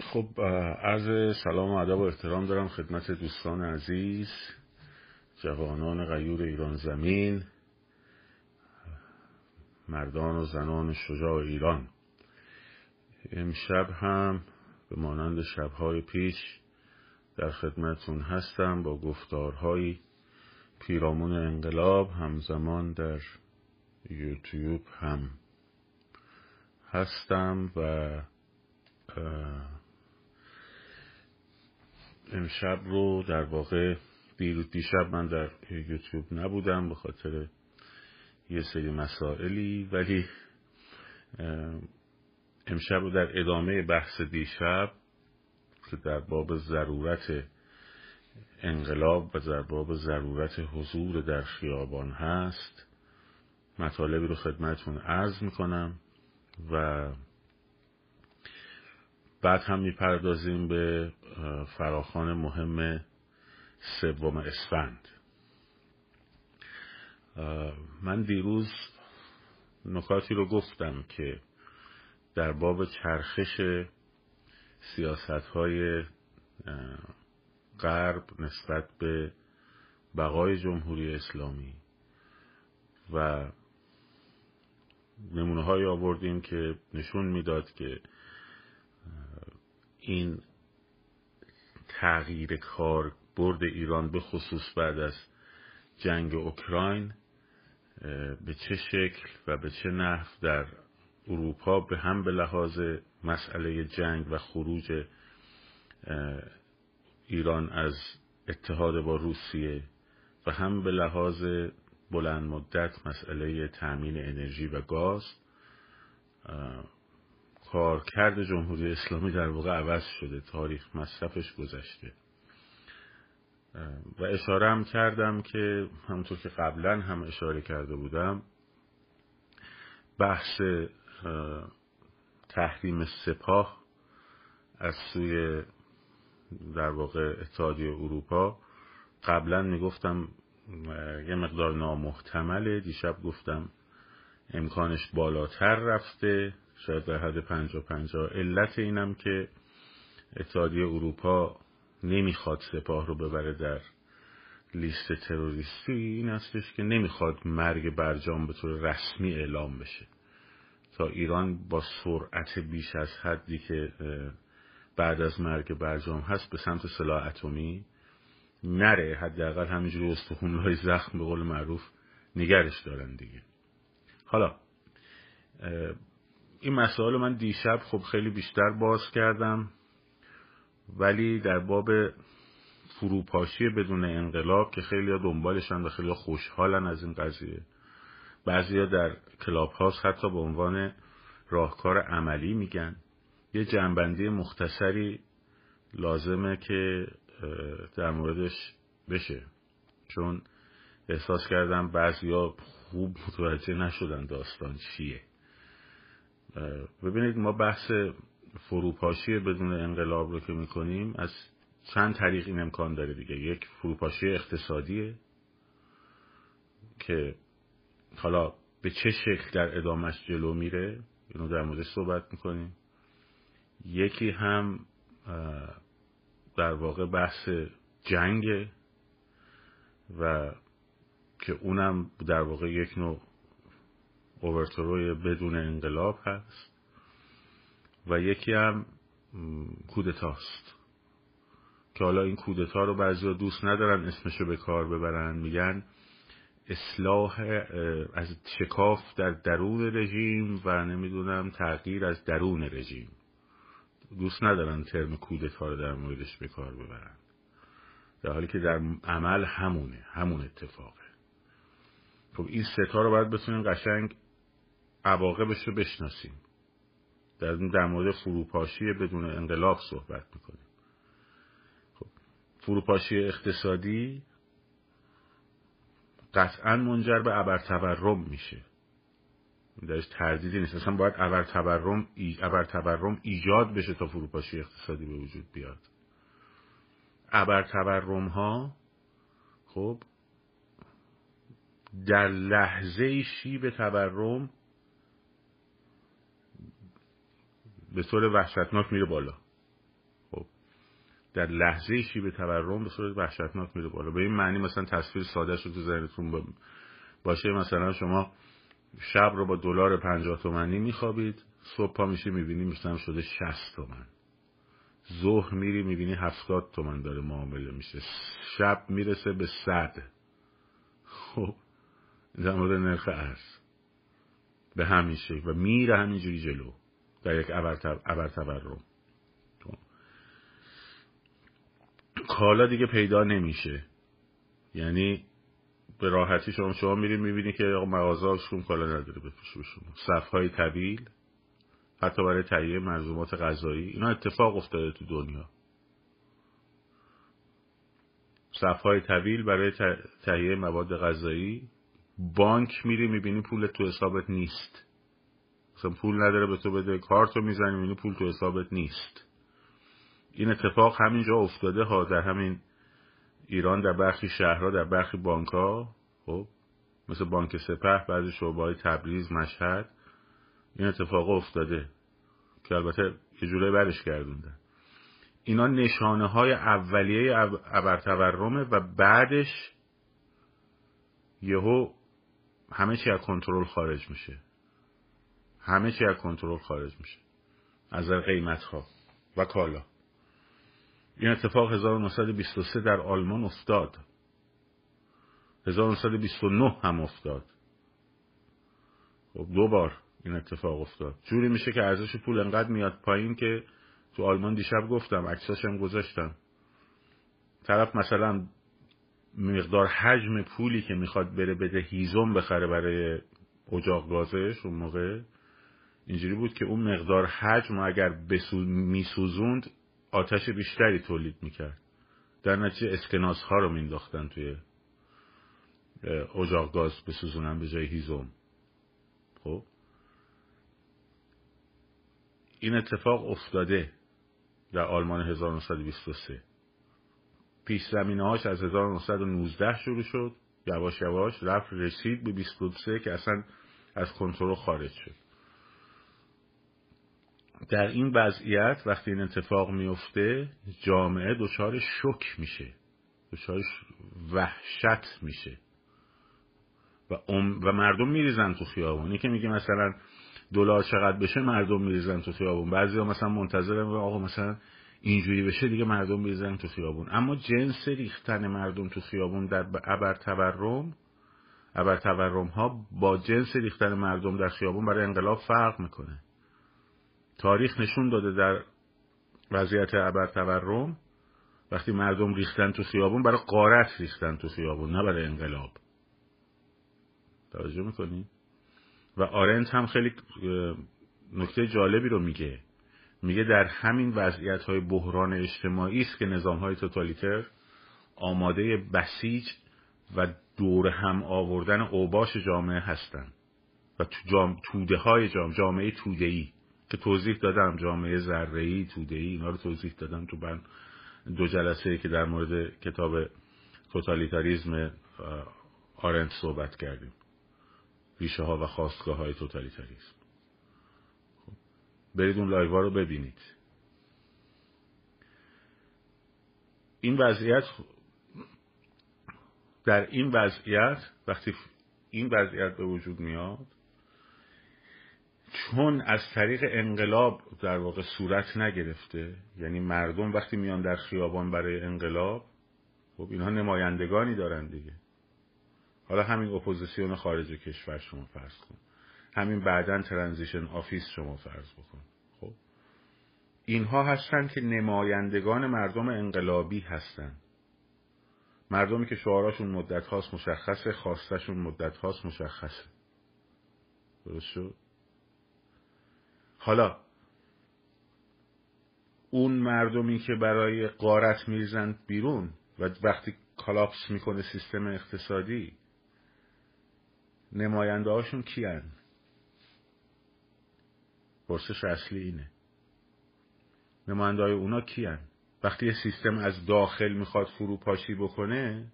خب عرض سلام و ادب و احترام دارم خدمت دوستان عزیز جوانان غیور ایران زمین مردان و زنان شجاع ایران. امشب هم به مانند شبهای پیش در خدمتون هستم با گفتارهای پیرامون انقلاب همزمان در یوتیوب هم هستم و امشب رو در واقع دیروز دیشب من در یوتیوب نبودم به خاطر یه سری مسائلی ولی امشب رو در ادامه بحث دیشب که در باب ضرورت انقلاب و در باب ضرورت حضور در خیابان هست مطالبی رو خدمتون عرض می‌کنم و بعد هم می‌پردازیم به فراخان مهم سوم اسفند. من دیروز نکاتی رو گفتم که در باب چرخش سیاست های غرب نسبت به بقای جمهوری اسلامی و نمونه های آوردیم که نشون می‌داد که این تغییر کار برد ایران به خصوص بعد از جنگ اوکراین به چه شکل و به چه نحو در اروپا به هم به لحاظ مسئله جنگ و خروج ایران از اتحاد با روسیه و هم به لحاظ بلند مدت مسئله تأمین انرژی و گاز کارکرد جمهوری اسلامی در واقع عوض شده تاریخ مصرفش گذشته. و اشاره هم کردم که همونطور که قبلا هم اشاره کرده بودم بحث تحریم سپاه از سوی در واقع اتحادیه اروپا. قبلا می‌گفتم یه مقدار نامحتمله. دیشب گفتم امکانش بالاتر رفته. شاید در حد پنجا پنجا علت اینم که اتحادیه اروپا نمی‌خواد سپاه رو ببره در لیست تروریستی این هستش که نمی‌خواد مرگ برجام به طور رسمی اعلام بشه. تا ایران با سرعت بیش از حدی که بعد از مرگ برجام هست به سمت سلاح اتمی نره. حداقل همینجوری استخونهای زخم به قول معروف نگرش دارن دیگه. حالا این مسائل من دیشب خب خیلی بیشتر باز کردم ولی در باب فروپاشی بدون انقلاب که خیلی دنبالشن و خیلی خوشحالن از این قضیه. بعضی ها در کلاب هاست حتی به عنوان راهکار عملی میگن. یه جنبندی مختصری لازمه که در موردش بشه. چون احساس کردم بعضی ها خوب متوجه نشدن داستان چیه. ببینید ما بحث فروپاشی بدون انقلاب رو که می‌کنیم از چند طریق این امکان داره دیگه. یک فروپاشی اقتصادیه که حالا به چه شکل در ادامش جلو میره اینو در موردش صحبت می‌کنیم. یکی هم در واقع بحث جنگ و که اونم در واقع یک نوع اوورتروی بدون انقلاب هست و یکی هم کودتاست که حالا این کودتا رو بعضی دوست ندارن اسمشو به کار ببرن. میگن اصلاح از شکاف در درون رژیم و نمی‌دونم تغییر از درون رژیم. دوست ندارن ترم کودتا رو در موردش به کار ببرن. در حالی که در عمل همونه همون اتفاقه. خب این ستا رو باید بتونیم قشنگ عواقبش رو بشناسیم. در در مورد فروپاشی بدون انقلاب صحبت می‌کنیم. خب فروپاشی اقتصادی قطعا منجر به ابر تورم میشه. درش تردیدی نیست. اصلا باید ابر تورم ابر تورم ایجاد بشه تا فروپاشی اقتصادی به وجود بیاد. ابر تورم ها خب در لحظه شیب تورم به طور وحشتناک میره بالا. در لحظه شیب تورم به صورت وحشتناک میره بالا. به این معنی مثلا تصویر ساده شد تو ذهنتون باشه مثلا شما شب رو با دلار پنجاه تومنی میخوابید صبح پا میشه می‌بینی مثلا شده شست تومن. ظهر میری می‌بینی هفتاد تومن داره معامله میشه. شب می‌رسه به صد. خب. در مورد نرخ ارز. به همین شکل. و میره همینجوری جلو. در یک ابر تورم. کالا دیگه پیدا نمیشه. یعنی به راحتی شما شما میرید می‌بینی که مغازهاشون کالا نداره بفروشه به شما. صفهای طویل حتی برای تهیه منظومات غذایی. اینا اتفاق افتاده تو دنیا. صفهای طویل برای تهیه مواد غذایی. بانک میری می‌بینی پول تو حسابت نیست. مثلا پول نداره به تو بده کارت رو می‌زنی می‌بینی پول تو حسابت نیست. این اتفاق همینجا افتاده ها در همین ایران در برخی شهرها در برخی بانک ها خب مثل بانک سپه بعضی شعبه های تبریز مشهد. این اتفاق افتاده که البته یه جوره برش گردوندن. اینا نشانه های اولیه ابرتورمه و بعدش یهو همه چی از کنترل خارج میشه. همه چی از کنترل خارج میشه. از قیمت ها و کالا. این اتفاق 1923 در آلمان افتاد. 1929 هم افتاد. خب دو بار این اتفاق افتاد. جوری میشه که ارزش پول انقدر میاد پایین که تو آلمان دیشب گفتم عکساشم گذاشتم. طرف مثلا مقدار حجم پولی که می‌خواد بره بده هیزم بخره برای اجاق گازش اون موقع اینجوری بود که اون مقدار حجم اگر میسوزوند آتش بیشتری تولید می‌کرد. در نتیجه اسکناس ها رو مینداختن توی اجاق گاز بسوزونن به جای هیزم. خب؟ این اتفاق افتاده در آلمان 1923 پیش زمینه هاش از 1919 شروع شد. یواش یواش رفت رسید به 23 که اصلا از کنترل خارج شد. در این وضعیت وقتی این اتفاق میفته جامعه دچار شک میشه دچار وحشت میشه. و, و مردم میریزن تو خیابون. که میگه مثلا دلار چقدر بشه مردم میریزن تو خیابون. بعضی ها مثلا منتظرن آقا مثلا اینجوری بشه دیگه مردم میریزن تو خیابون. اما جنس ریختن مردم تو خیابون در ابر تورم ابر تورم ها با جنس ریختن مردم در خیابون برای انقلاب فرق می‌کنه. تاریخ نشون داده در وضعیت ابر تورم وقتی مردم ریختن تو خیابون برای قارت ریختن تو خیابون نه برای انقلاب. توجه می‌کنی؟ و آرنت هم خیلی نکته جالبی رو میگه. میگه در همین وضعیت های بحران اجتماعی است که نظام های توتالیتر آماده بسیج و دور هم آوردن اوباش جامعه هستند و تو توده های جامعه جامعه توده ای که توضیح دادم جامعه ذره ای توده ای اینا رو توضیح دادم تو بند. دو جلسه که در مورد کتاب توتالیتاریزم آرنت صحبت کردیم. ریشه ها و خواستگاه های توتالیتاریزم خب. برید اون لایوا رو ببینید. این وضعیت در این وضعیت وقتی این وضعیت به وجود میاد چون از طریق انقلاب در واقع صورت نگرفته یعنی مردم وقتی میان در خیابان برای انقلاب خب اینها نمایندگانی دارن دیگه. حالا همین اپوزیسیون خارج کشور شما فرض کن. همین بعدا transition office شما فرض بکن. خب؟ اینها هستن که نمایندگان مردم انقلابی هستن. مردمی که شعاراشون مدت هاست مشخصه خواستشون مدت هاست مشخصه. درست شد؟ حالا اون مردمی که برای قارت میریزند بیرون و وقتی کلاپس می‌کنه سیستم اقتصادی نماینده هاشون کیان؟ پرسش اصلی اینه. نماینده های اونا کیان؟ وقتی یه سیستم از داخل می‌خواد فروپاشی بکنه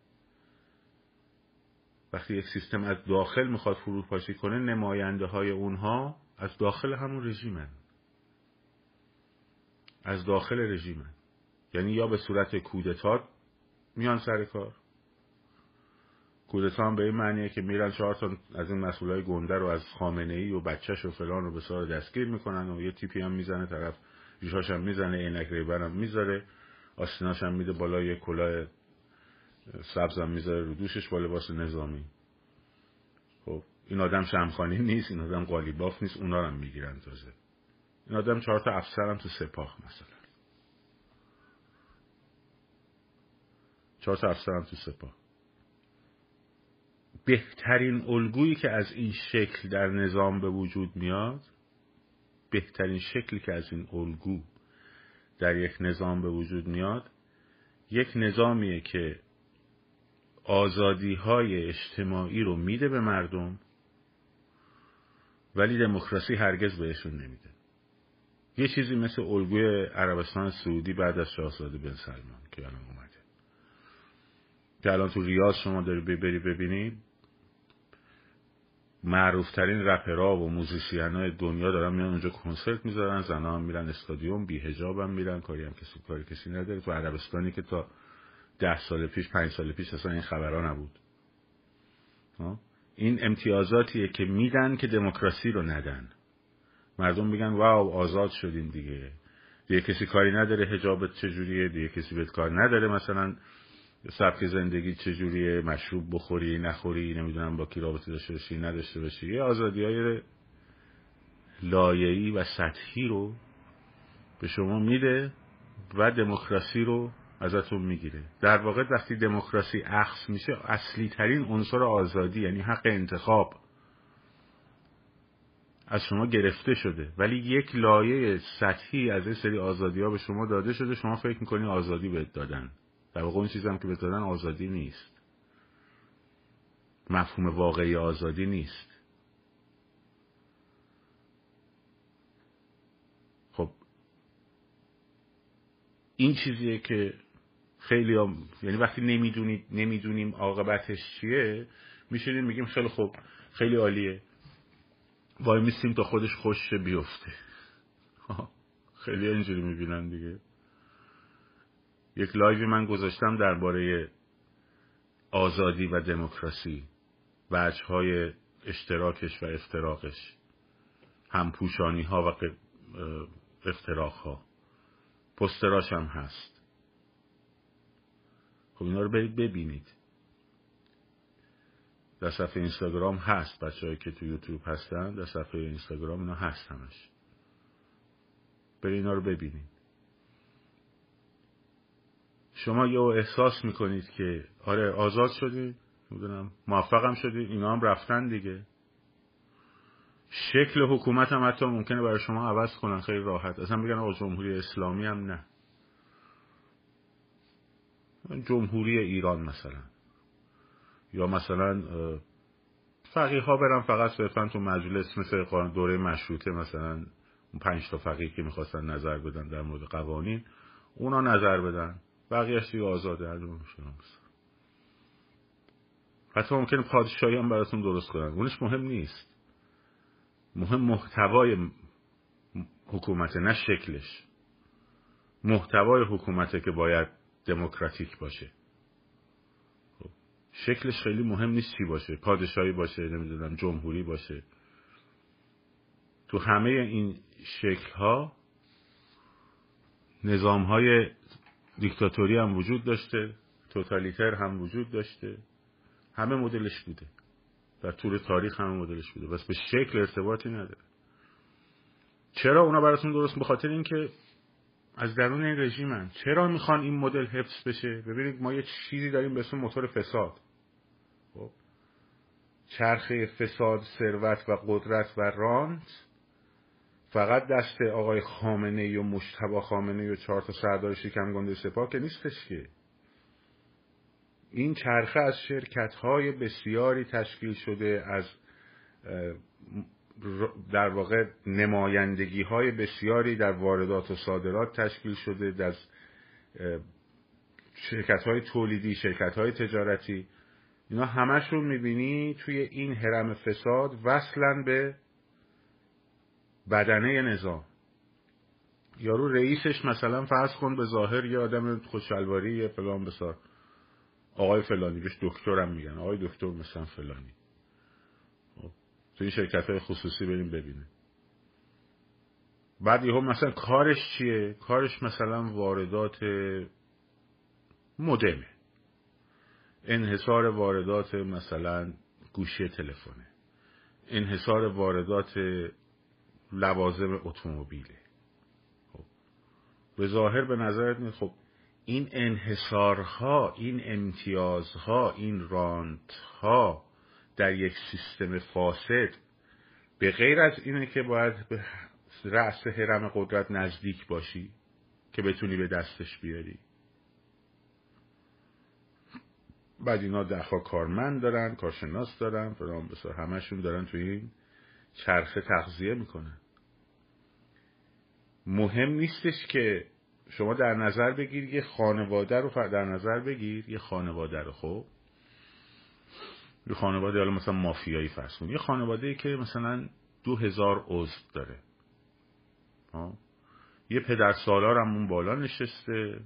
وقتی یک سیستم از داخل می‌خواد فروپاشی کنه نماینده های اونها از داخل همون رژیمن از داخل رژیمن یعنی یا به صورت کودتا میان سر کار. کودتا هم به این معنیه که میرن چهار تا از این مسئولای گنده رو از خامنه ای و بچهش و فلان رو به سال دستگیر می‌کنن و یه تیپی هم می‌زنه طرف ریشاش هم می‌زنه عینک ریبر هم می‌ذاره آستیناش هم میده بالا یه کلاه سبز هم می‌ذاره رو دوشش با لباس نظامی. این آدم شمخانی نیست این آدم قالیباف نیست اونا هم می‌گیرن تازه. این آدم چهار تا افسر هم تو سپاه مثلا. چهار تا افسر هم تو سپاه. بهترین الگویی که از این شکل در نظام به وجود میاد بهترین شکلی که از این الگو در یک نظام به وجود میاد یک نظامیه که آزادی های اجتماعی رو میده به مردم ولی دموکراسی هرگز بهشون نمیده. یه چیزی مثل الگوی عربستان سعودی بعد از شاهزاده بن سلمان که الان اومده. که الان تو ریاض شما داری ببری ببینید معروفترین رپرها و موزیسین های دنیا دارن میان اونجا کنسرت می‌ذارن زنها هم میرن استادیوم بی هجاب هم میرن کاری هم کسی کاری کسی نداره. تو عربستانی که تا ده سال پیش پنج سال پیش اصلا این خبرها نبود. این امتیازاتیه که میدن که دموکراسی رو ندن. مردم میگن واو آزاد شدیم دیگه. دیگه کسی کاری نداره هجابت چجوریه؟ دیگه کسی بهت کار نداره. مثلا سبک زندگی چجوریه؟ مشروب بخوری نخوری نمی‌دونم با کی رابطه داشته باشی نداشته باشی. یه آزادی های لایه‌ای و سطحی رو به شما میده و دموکراسی رو ازتون می‌گیره. در واقع وقتی دموکراسی اخص میشه اصلی ترین عنصر آزادی یعنی حق انتخاب از شما گرفته شده. ولی یک لایه سطحی از این سری آزادی ها به شما داده شده. شما فکر می‌کنی آزادی بهت دادن. در واقع اون چیزی هم که بهت دادن آزادی نیست. مفهوم واقعی آزادی نیست. خب این چیزیه که خیلی هم... یعنی وقتی نمی‌دونید نمی‌دونیم عاقبتش چیه میشینیم میگیم خیلی خوب خیلی عالیه. وایمیستیم تا خودش خوش بیفته. خیلی اینجوری می‌بینن دیگه. یک لایو من گذاشتم درباره آزادی و دموکراسی وجه های اشتراکش و افتراقش. همپوشانی ها و افتراق ها پوستراش هم هست. خب اینا رو برید ببینید. در صفحه اینستاگرام هست بچه که تو یوتیوب هستن در صفحه اینستاگرام اینا هست همش. برید اینا رو ببینید. شما یه احساس می‌کنید که آره آزاد شدید می‌دونم موفقم شدید اینا هم رفتن دیگه. شکل حکومت هم حتی ممکنه برای شما عوض کنن خیلی راحت. اصلا بگن آقا جمهوری اسلامی هم نه. جمهوری ایران مثلا. یا مثلا فقیه ها برن فقط صرفا تو مجلس مثل دوره مشروطه مثلا اون پنج تا فقیه که می‌خواستن نظر بدن در مورد قوانین اونا نظر بدن. بقیهش دیگه آزاده هر حتی ممکنه پادشاهی هم براتون درست کنن. اونش مهم نیست. مهم محتوای حکومته نه شکلش. محتوای حکومته که باید دموکراتیک باشه. خب. شکلش خیلی مهم نیست چی باشه. پادشاهی باشه نمی‌دونم جمهوری باشه. تو همه این شکل ها نظام های دیکتاتوری هم وجود داشته توتالیتر هم وجود داشته. همه مدلش بوده. در طول تاریخ همه مدلش بوده. بس به شکل ارتباطی نداره. چرا اونا براتون درست بخاطر اینکه از درون این رژیمن. چرا می‌خوان این مدل حفظ بشه؟ ببینید ما یه چیزی داریم به اسم موتور فساد. خب. چرخه فساد ثروت و قدرت و رانت. فقط دست آقای خامنه ای و مشتبا خامنه ای و چهار تا سردار شکم گنده سپاه که نیستش که. این چرخه از شرکت های بسیاری تشکیل شده از در واقع نمایندگی های بسیاری در واردات و صادرات تشکیل شده از شرکت های تولیدی شرکت های تجارتی. اینا همشون می‌بینی توی این حرم فساد وصلن به بدنه نظام. یارو رئیسش مثلا فرض کن به ظاهر یه آدم خوشالواری فلان بسار. آقای فلانی بهش دکترم میگن. آقای دکتر مثلا فلانی. تو این شرکت های خصوصی بریم ببینه بعد یهو مثلا کارش چیه؟ کارش مثلا واردات مدمه. انحصار واردات مثلا گوشی تلفنه. انحصار واردات لوازم اتومبیله. خب. به ظاهر به نظرت می خب این انحصارها این امتیازها این رانتها در یک سیستم فاسد به غیر از اینه که باید به رأس حرم قدرت نزدیک باشی که بتونی به دستش بیاری. بعد اینا دهها کارمند دارن کارشناس دارن فلان بسار همشون دارن توی این چرخه تغذیه می‌کنن. مهم نیستش که شما در نظر بگیر یه خانواده رو در نظر بگیر یه خانواده رو خب؟ یه خانواده حالا مثلا مافیایی فرض کن یه خانواده که مثلا دو هزار عضو داره. ها. یه پدر سالار هم اون بالا نشسته.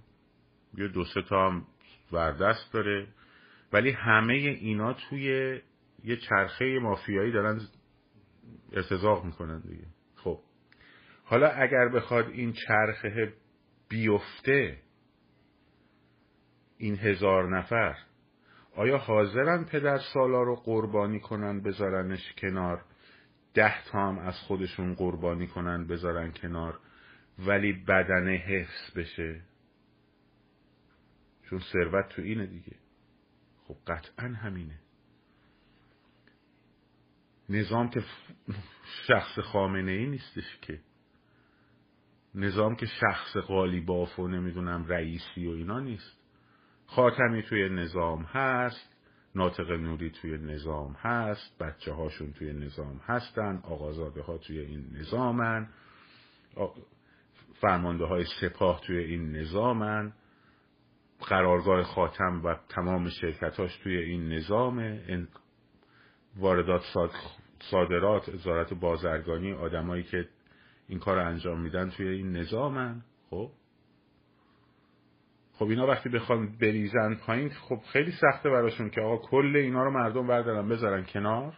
یه دو سه تا هم وردست داره. ولی همه اینا توی یه چرخه مافیایی دارن ارتزاق می‌کنن دیگه. خب. حالا اگر بخواد این چرخه بیفته این هزار نفر آیا حاضرن پدر سالا رو قربانی کنن بذارنش کنار؟ ده تا هم از خودشون قربانی کنن بذارن کنار ولی بدنه حفظ بشه. چون ثروت تو اینه دیگه. خب قطعا همینه. نظام که شخص خامنه ای نیستش که. نظام که شخص قالیباف و نمی‌دونم رئیسی و اینا نیست. خاتمی توی نظام هست ناطق نوری توی نظام هست بچه هاشون توی نظام هستن آقازاده ها توی این نظامن فرمانده های سپاه توی این نظامن قرارگاه خاتم و تمام شرکتاش توی این نظام واردات صادرات وزارت بازرگانی آدمایی که این کار انجام میدن توی این نظامن. خب؟ خب اینا وقتی بخوان بریزن پایین خب خیلی سخته براشون که آقا کل اینا رو مردم بردارن بذارن کنار.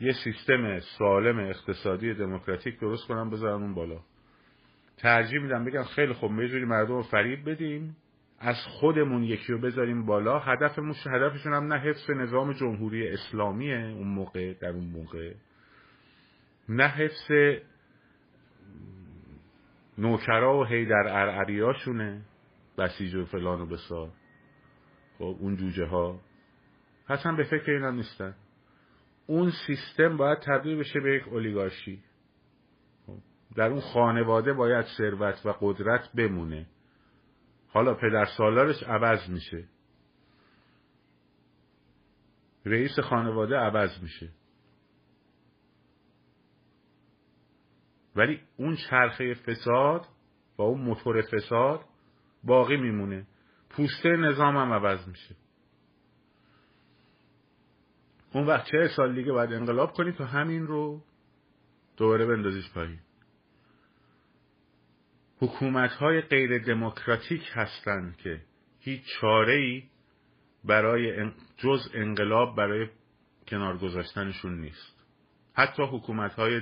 یه سیستم سالم اقتصادی دموکراتیک درست کنن بذارن اون بالا. ترجیح میدم بگم خیلی خب یه جوری مردم رو فریب بدیم از خودمون یکی رو بذاریم بالا. هدفمون هدفشون هم نه حفظ نظام جمهوری اسلامیه اون موقع در اون موقع. نه حفظ نوکرا و هیدر ارعریاشونه. بسیج و فلان و بسار خب اون جوجه ها. اصلا به فکر اینا نیستن. اون سیستم باید تبدیل بشه به یک اولیگارشی. خب، در اون خانواده باید ثروت و قدرت بمونه. حالا پدر سالارش عوض میشه. رئیس خانواده عوض میشه. ولی اون چرخه فساد با اون موتور فساد باقی میمونه. پوسته نظام هم عوض میشه. اون وقت چه سال دیگه باید انقلاب کنی تا همین رو دوباره بندازیش پایین. حکومت های غیر دموکراتیک هستند که هیچ چاره ای برای جز انقلاب برای کنار گذاشتنشون نیست. حتی حکومت های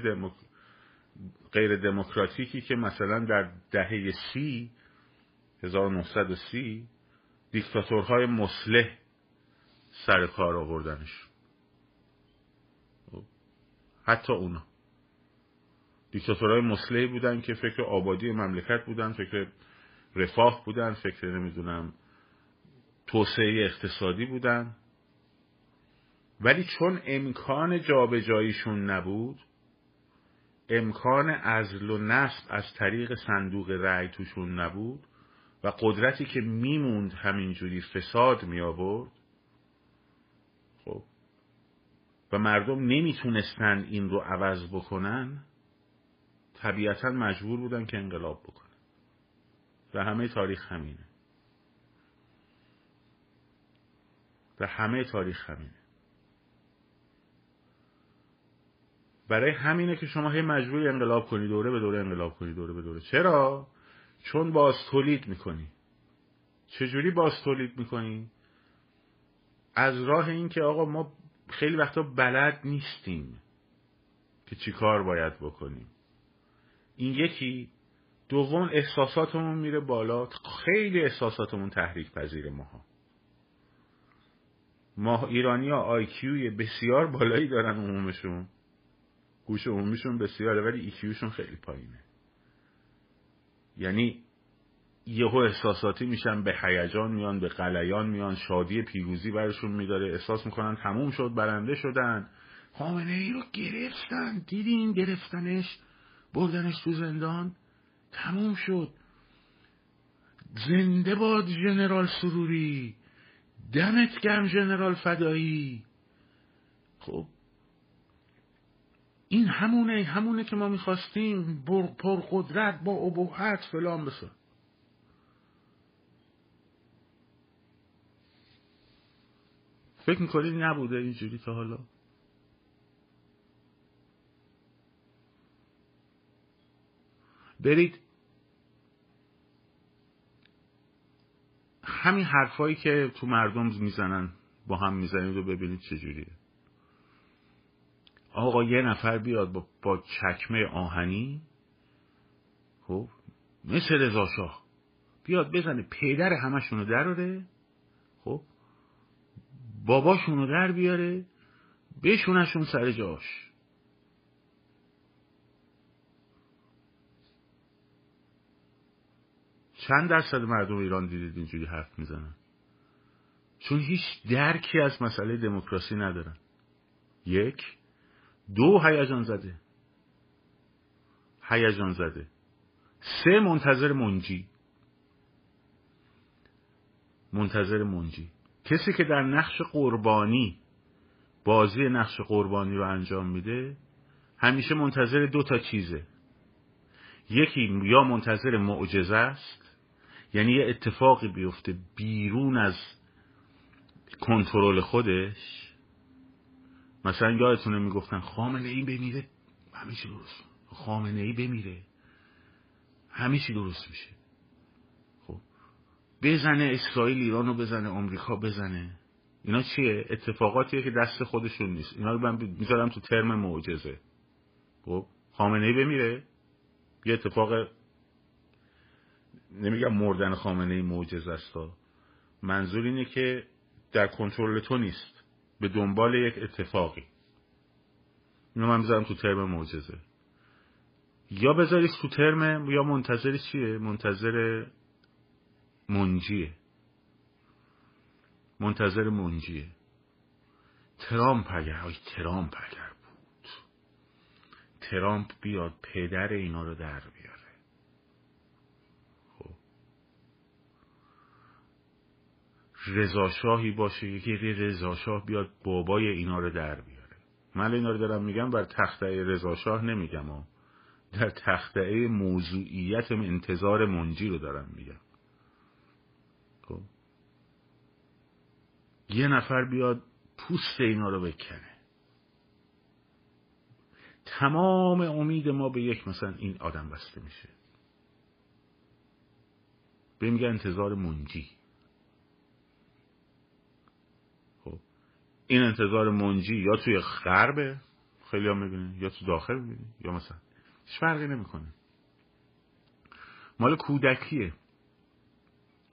غیر دموکراتیکی که مثلا در دهه سی 1930 دیکتاتورهای مسلح سر کار آوردنش. خب، حتی اونا. دیکتاتورهای مسلحی بودن که فکر آبادی مملکت بودن فکر رفاه بودن فکر نمی‌دونم توسعه اقتصادی بودن. ولی چون امکان جابجاییشون نبود امکان ازل و نصب از طریق صندوق رأی توشون نبود و قدرتی که میموند همینجوری فساد می آورد خب و مردم نمی‌تونستن این رو عوض بکنن طبیعتا مجبور بودن که انقلاب بکنن. و همه تاریخ همینه. و همه تاریخ همینه. برای همینه که شما هی مجبوری انقلاب کنی دوره به دوره انقلاب کنی دوره به دوره. چرا؟ چون باز تولید می‌کنی. چجوری باز تولید می‌کنی؟ از راه این که آقا ما خیلی وقتا بلد نیستیم که چی کار باید بکنیم. این یکی. دوم احساساتمون میره بالا. خیلی احساساتمون تحریک پذیر ماها. ما ایرانی ها آیکیوی بسیار بالایی دارن عمومشون. گوش عمومیشون بسیاره ولی ایکیوشون خیلی پایینه. یعنی یهو احساساتی میشن به هیجان میان به قلیان میان شادی پیروزی برشون میداره. احساس می‌کنن تموم شد برنده شدن. خامنه ای رو گرفتن. دیدین گرفتنش؟ بردنش تو زندان؟ تموم شد. زنده باد ژنرال سروری. دمت گرم ژنرال فدایی. خب این همونه همونه که ما می‌خواستیم پر قدرت با ابهت فلان بسا فکر می‌کنید نبوده اینجوری تا حالا؟ برید. همین حرفایی که تو مردم می‌زنن با هم می‌زنید و ببینید چجوریه آقا یه نفر بیاد با, با چکمه آهنی. خب مثل رضا شاه. بیاد بزنه پدر همشون رو دراره. خب باباشون رو در بیاره بشونشون سر جاش. چند درصد مردم ایران دیدید اینجوری حرف می‌زنن؟ چون هیچ درکی از مسئله دموکراسی ندارن. یک دو هیجان زده. هیجان زده. سه منتظر منجی. منتظر منجی. کسی که در نقش قربانی بازی نقش قربانی رو انجام میده همیشه منتظر دو تا چیزه. یکی یا منتظر معجزه است یعنی یه اتفاقی بیفته بیرون از کنترل خودش مثلا یادتونه می‌گفتن خامنه ای بمیره چی درست. خامنه ای بمیره چی درست میشه. خب بزنه اسرائیل ایران رو بزنه آمریکا بزنه. اینا چیه؟ اتفاقاتیه که دست خودشون نیست. اینا رو من می‌ذارم تو ترم معجزه. خب خامنه ای بمیره. یه اتفاق نمیگم مردن خامنه ای معجزه است. منظور اینه که در کنترل تو نیست. به دنبال یک اتفاقی. اینو من بذارم تو ترم معجزه. یا بذاریش تو ترم یا منتظر چیه؟ منتظر منجیه. منتظر منجیه. ترامپ اگر های ترامپ اگر بود. ترامپ بیاد پدر اینا رو در بیاره رضاشاهی باشه یکی رضاشاه بیاد بابای اینا رو در بیاره. من اینا رو دارم میگم بر تخته رضاشاه نمیگم ها در تخته موضوعیت انتظار منجی رو دارم میگم. خب؟ یه نفر بیاد پوست اینا رو بکنه. تمام امید ما به یک مثلا این آدم بسته میشه. به میگه انتظار منجی. این انتظار منجی یا توی غربه خیلی هم یا تو داخل می‌بینی یا مثلا. هیچ فرقی نمی‌کنه. مال کودکیه.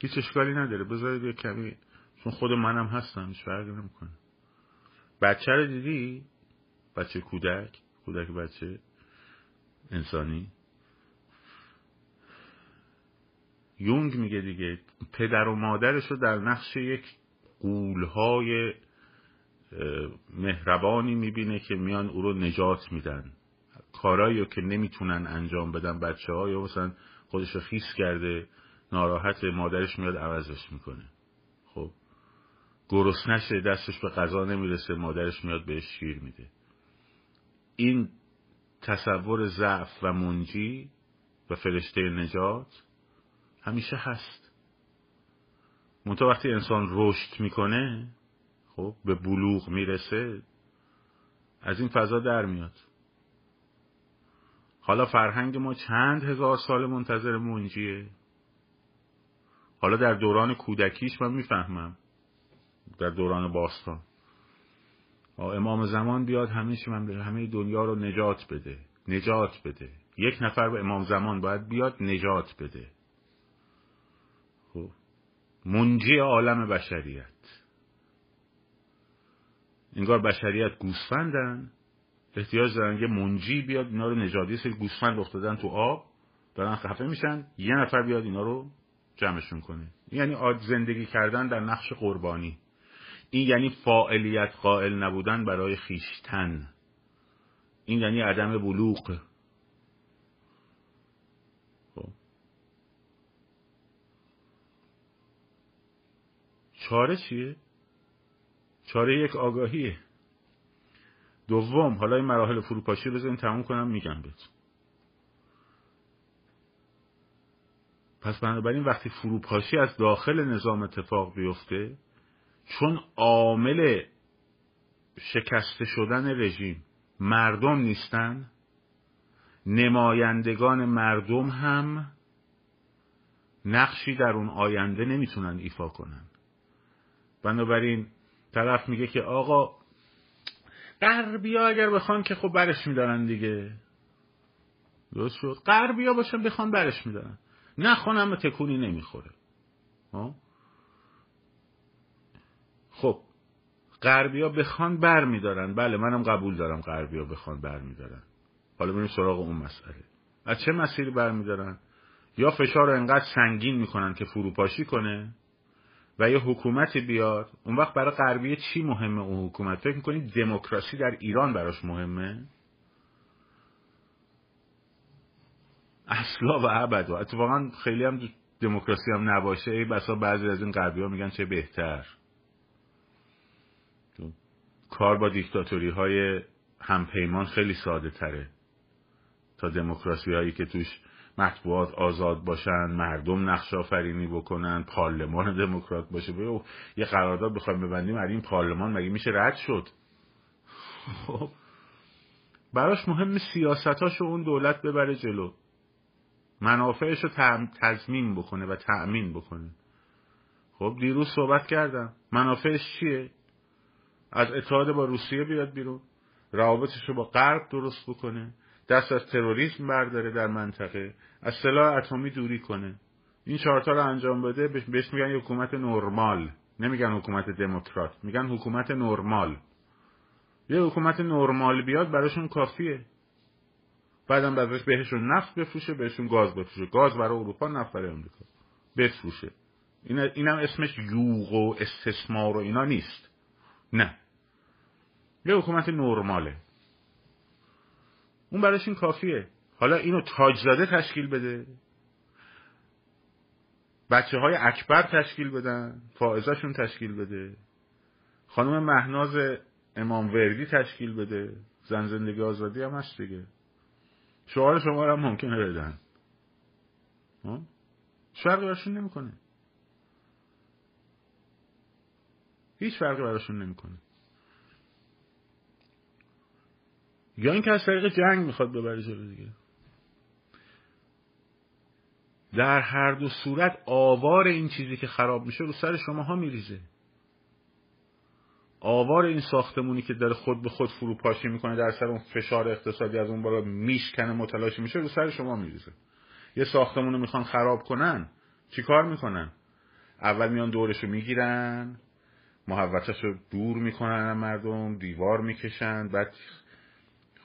هیچ اشکالی نداره. بذارید یه کمی چون خود منم هستم هیچ فرقی نمی‌کنه. بچه رو دیدی؟ بچه کودک کودک بچه انسانی. یونگ میگه دیگه پدر و مادرش رو در نقش یک قولهای مهربانی می‌بینه که میان او رو نجات میدن. کارایی که نمی‌تونن انجام بدن بچه ها یا مثلا خودش رو خیس کرده ناراحت مادرش میاد عوضش می‌کنه. خب گرس نشه دستش به غذا نمی‌رسه مادرش میاد بهش شیر میده. این تصور ضعف و منجی و فرشته نجات همیشه هست. منتها وقتی انسان رشد می‌کنه خب به بلوغ می‌رسه از این فضا در میاد. حالا فرهنگ ما چند هزار سال منتظر منجیه؟ حالا در دوران کودکیش من می‌فهمم. در دوران باستان. امام زمان بیاد همه همه دنیا رو نجات بده. نجات بده. یک نفر به امام زمان باید بیاد نجات بده. خب. منجی عالم بشریت. انگار بشریت گوسفندن. احتیاج دارن یه منجی بیاد اینا رو نجاتی سری گوسفند افتادن تو آب دارن خفه میشن یه نفر بیاد اینا رو جمعشون کنه. یعنی آد زندگی کردن در نقش قربانی. این یعنی فاعلیت قائل نبودن برای خیشتن. این یعنی عدم بلوغ. خب. چاره چیه؟ چاره یک آگاهیه. دوم حالا این مراحل فروپاشی بزنین تموم کنم میگم بهت پس بنابراین وقتی فروپاشی از داخل نظام اتفاق بیفته چون عامل شکسته شدن رژیم مردم نیستن نمایندگان مردم هم نقشی در اون آینده نمی‌تونن ایفا کنن. بنابراین طرف میگه که آقا غربیا اگر بخوان که خب برش میدارن دیگه. درست شد؟ غربیا باشن بخوان برش میدارن. نخونم تکونی نمی‌خوره. خب غربیا بخوان بر میدارن. بله منم قبول دارم غربیا بخوان بر میدارن. حالا بریم سراغ اون مسئله. از چه مسیری بر میدارن؟ یا فشار رو انقدر سنگین می‌کنن که فروپاشی کنه؟ و یه حکومتی بیاد اون وقت برای غربیه چی مهمه اون حکومت؟ فکر می‌کنید دموکراسی در ایران براش مهمه؟ اصلا و ابدا اتفاقا خیلی هم دموکراسی هم نباشه. ای بسا بعضی از این غربی ها میگن چه بهتر. کار با دیکتاتوری های همپیمان خیلی ساده تره تا دموکراسی هایی که توش مطبوعات آزاد باشن مردم نقش آفرینی بکنن پارلمان دموکرات باشه. و یه قرارداد بخوایم ببندیم از این پارلمان مگه میشه رد شد؟ خب. براش مهم سیاستاشو اون دولت ببره جلو. منافعش رو تضمین بکنه و تأمین بکنه. خب دیروز صحبت کردم. منافعش چیه؟ از اتحاد با روسیه بیاد بیرون. روابطش رو با غرب درست بکنه. دست از تروریسم برداره در منطقه. از سلاح اتمی دوری کنه. این چهارتا رو انجام بده بهش میگن حکومت نرمال. نمیگن حکومت دموکرات میگن حکومت نرمال. یه حکومت نرمال بیاد براشون کافیه. بعدم بعدش بهشون نفت بفروشه بهشون گاز بفروشه. گاز برای اروپا نفت برای امریکا بفروشه. این اینم اسمش یوغ و استثمار و اینا نیست. نه. یه حکومت نرماله. اون براش این کافیه. حالا اینو تاجزاده تشکیل بده. بچه های اکبر تشکیل بدن فائزاشون تشکیل بده. خانم مهناز امام وردی تشکیل بده. زن زندگی آزادی هم هست دیگه. شعار شما هم ممکنه بدن. فرقی براشون نمی‌کنه. هیچ فرقی براشون نمی‌کنه. یا اینکه از طریق جنگ می‌خواد ببره جلو دیگه. در هر دو صورت آوار این چیزی که خراب میشه رو سر شما ها میریزه. آوار این ساختمونی که داره خود به خود فروپاشی می‌کنه در سر اون فشار اقتصادی از اون بالا میشکنه متلاشی میشه رو سر شما میریزه. یه ساختمون رو می‌خوان خراب کنن چیکار می‌کنن؟ اول میان دورشو می‌گیرن محوطش رو دور می‌کنن مردم دیوار می‌کشن بعد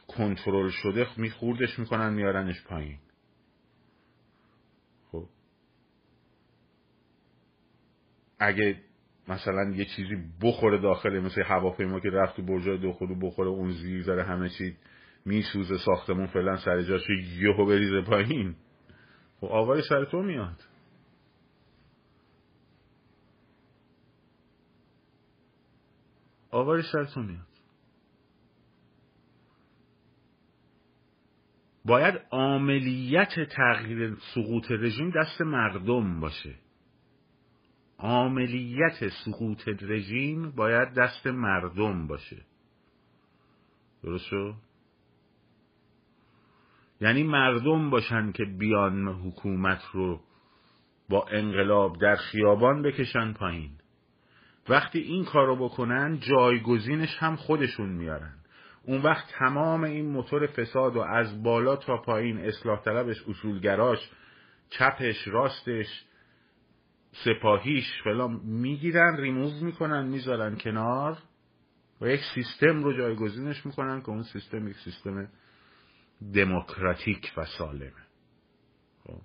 کنترل شده میخوردش می‌کنن میارنش پایین. خب. اگه مثلا یه چیزی بخوره داخل مثل هواپیما که رفت تو برجای دو خودو بخوره اون زیر داره همه چی میسوزه ساختمون فعلا سر جاش یهو بریزه پایین. خب آوای سر تو میاد. آواری سر تو میاد. باید عملیت تغییر سقوط رژیم دست مردم باشه. عملیت سقوط رژیم باید دست مردم باشه. درست یعنی مردم باشن که بیان حکومت رو با انقلاب در خیابان بکشن پایین. وقتی این کارو بکنن جایگزینش هم خودشون میارن. اون وقت تمام این موتور فساد و از بالا تا پایین اصلاح طلبش اصولگراش چپش راستش سپاهیش فلان می‌گیرن ریموو می‌کنن می‌ذارن کنار و یک سیستم رو جایگزینش می‌کنن که اون سیستم یک سیستم دموکراتیک و سالمه. خب.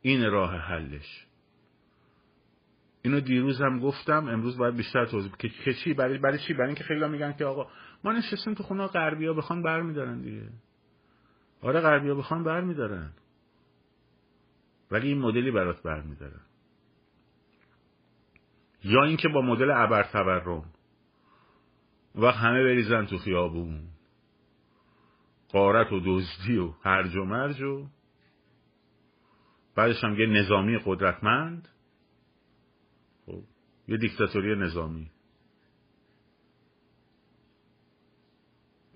این راه حلش. اینو دیروز هم گفتم امروز باید بیشتر توضیح که, که چی؟ برای برای چی؟ برای اینکه خیلی میگن که آقا ما نشستیم تو خونه غربیا بخوان برمیدارن دیگه. آره غربیا بخوان برمیدارن. ولی این مدلی برات برمیدارن. یا اینکه با مدل ابر تورم و همه بریزن تو خیابون. قارت و دزدی و هرج و مرج و بعدش هم یه نظامی قدرتمند. یه دیکتاتوری نظامی.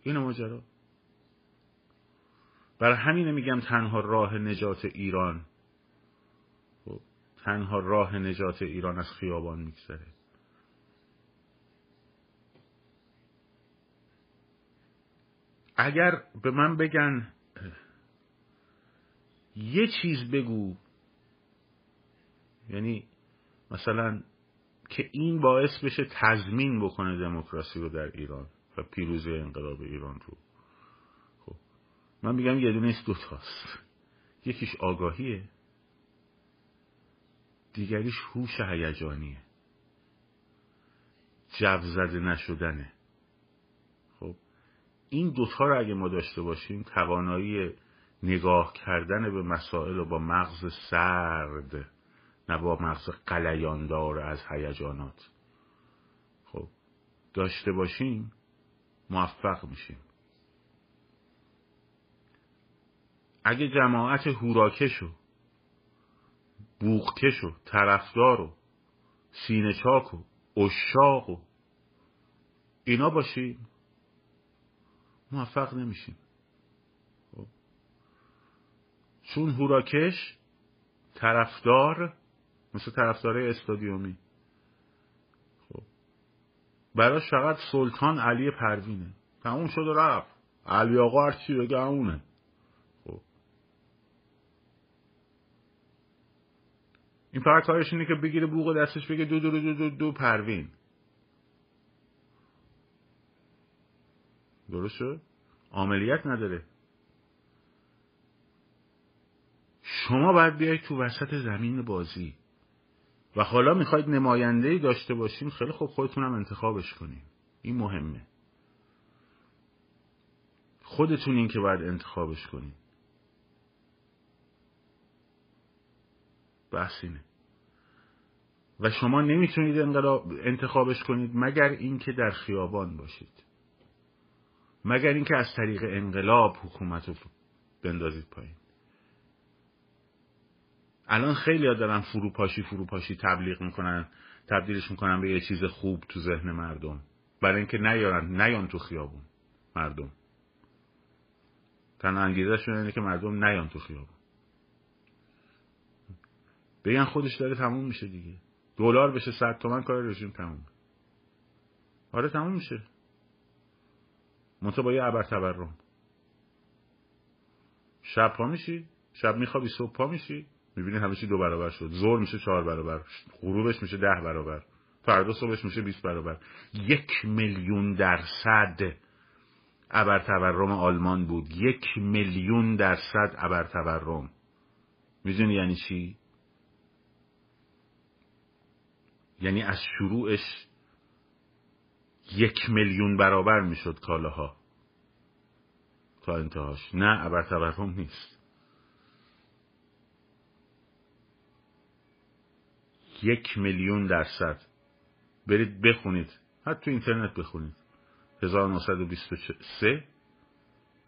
این ماجرا. برای همینه میگم تنها راه نجات ایران. خب تنها راه نجات ایران از خیابان میگذره. اگر به من بگن یه چیز بگو. یعنی مثلا که این باعث بشه تضمین بکنه دموکراسی رو در ایران و پیروزی انقلاب ایران رو. خب. من میگم یه دونه دوتاست یکیش آگاهیه. دیگریش هوش هیجانیه. جو زده نشدنه. خب. این دوتا رو اگه ما داشته باشیم توانایی نگاه کردن به مسائل و با مغز سرد نه با مغز قلیاندار از هیجانات خب داشته باشیم موفق میشیم اگه جماعت هوراکش و بوغکش و طرفدار و سینه چاک و اشاق و اینا باشیم موفق نمیشیم خب. چون هوراکش طرفدار مثل طرفدارای استادیومی. خب. براش فقط سلطان علی پروینه. تموم شد و رفت. علی آقا هر چی بگه خب. این فقط کارش اینه که بگیره بوق دستش بگه دو دو دو دو, دو پروین. درست شد عملیت نداره. شما باید بیاید تو وسط زمین بازی. و حالا می‌خواید نماینده داشته باشیم خیلی خوب خودتونم انتخابش کنیم این مهمه. خودتون این که باید انتخابش کنیم بحث اینه. و شما نمی‌تونید انتخابش کنید مگر اینکه در خیابان باشید. مگر اینکه از طریق انقلاب حکومت رو بندازید پایین. الان خیلی ها دارن فروپاشی فروپاشی تبلیغ می‌کنن تبدیلش می‌کنن به یه چیز خوب تو ذهن مردم. برای اینکه نیارن نیان تو خیابون مردم. تنها انگیزه اینه که مردم نیان تو خیابون. بگن خودش داره تموم میشه دیگه. دلار بشه صد تومن کار رژیم تموم آره تموم میشه. منطقه با یه عبر تبرم شب پا میشی شب میخوابی صبح پا میشی. می‌بینی همه چی دو برابر شد. زور میشه چهار برابر غروبش میشه ده برابر فردا صبحش میشه 20 برابر. یک میلیون درصد ابر تورم آلمان بود. یک میلیون درصد ابر تورم می‌دونی یعنی چی؟ یعنی از شروعش یک میلیون برابر می‌شد کالاها. تا انتهاش. نه ابر تورم نیست. یک میلیون درصد. برید بخونید. حتی تو اینترنت بخونید. 1923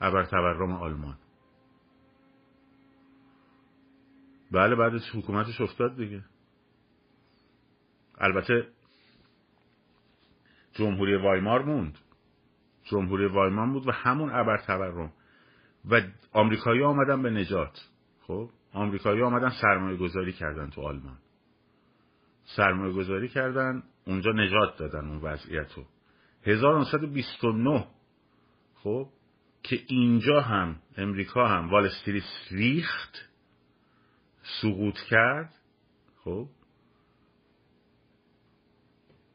ابر تورم آلمان. بله بعدش حکومتش افتاد دیگه. البته جمهوری وایمار موند. جمهوری وایمار بود و همون ابر تورم. و آمریکایی آمدن به نجات. خب آمریکایی آمدن سرمایه گذاری کردن تو آلمان. سرمایه گذاری کردن اونجا نجات دادن اون وضعیت رو 1929 خب که اینجا هم امریکا هم وال استریت ریخت سقوط کرد خب.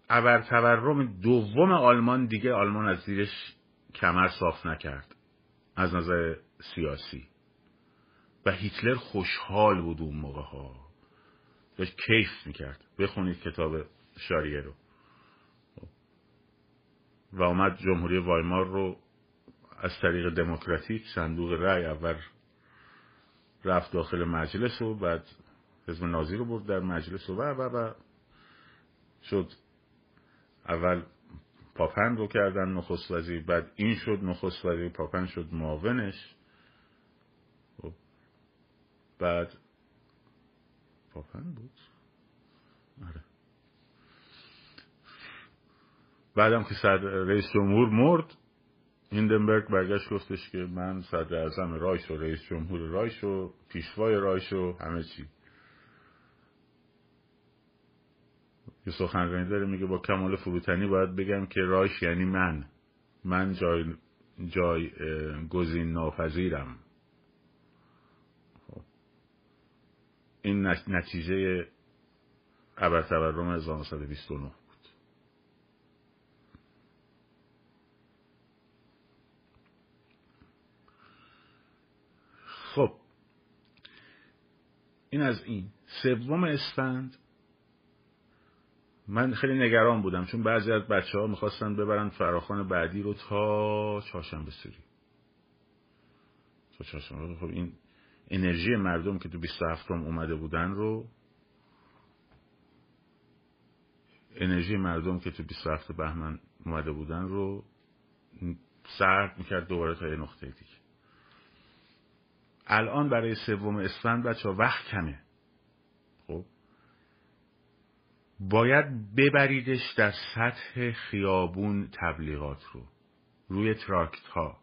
ابر تورم دوم آلمان دیگه آلمان از زیرش کمر صاف نکرد از نظر سیاسی. و هیتلر خوشحال بود اون موقع ها داشت کیف می‌کرد. بخونید کتاب شاریه رو. و اومد جمهوری وایمار رو از طریق دموکراتیک صندوق رأی اول رفت داخل مجلس و بعد حزب نازی رو برد در مجلس و و و شد. اول پاپن رو کردن نخست وزیر بعد این شد نخست وزیر پاپن شد معاونش. خب. بعد پاپن بود. آره. بعدم که صد رئیس جمهور مرد هیندنبرگ برگشت گفتش که من صدر اعظم رایش و رئیس جمهور رایش و پیشوای رایش و همه چی. یه سخنرانی داره میگه با کمال فروتنی باید بگم که رایش یعنی من. من جای, جای گزین ناپذیرم. این نتیجه ابر تورم 1929 بود. خب. این از این. سوم اسفند. من خیلی نگران بودم چون بعضی از بچه ها می‌خواستن ببرن فراخان بعدی رو تا چهارشنبه سری. تا چهارشنبه. خب این انرژی مردم که تو 27 اومده بودن رو انرژی مردم که تو 27 بهمن اومده بودن رو سرد می‌کرد دوباره تا یه نقطه دیگه. الان برای سوم اسفند بچه وقت کمه. خب؟ باید ببریدش در سطح خیابون تبلیغات رو. روی تراکت ها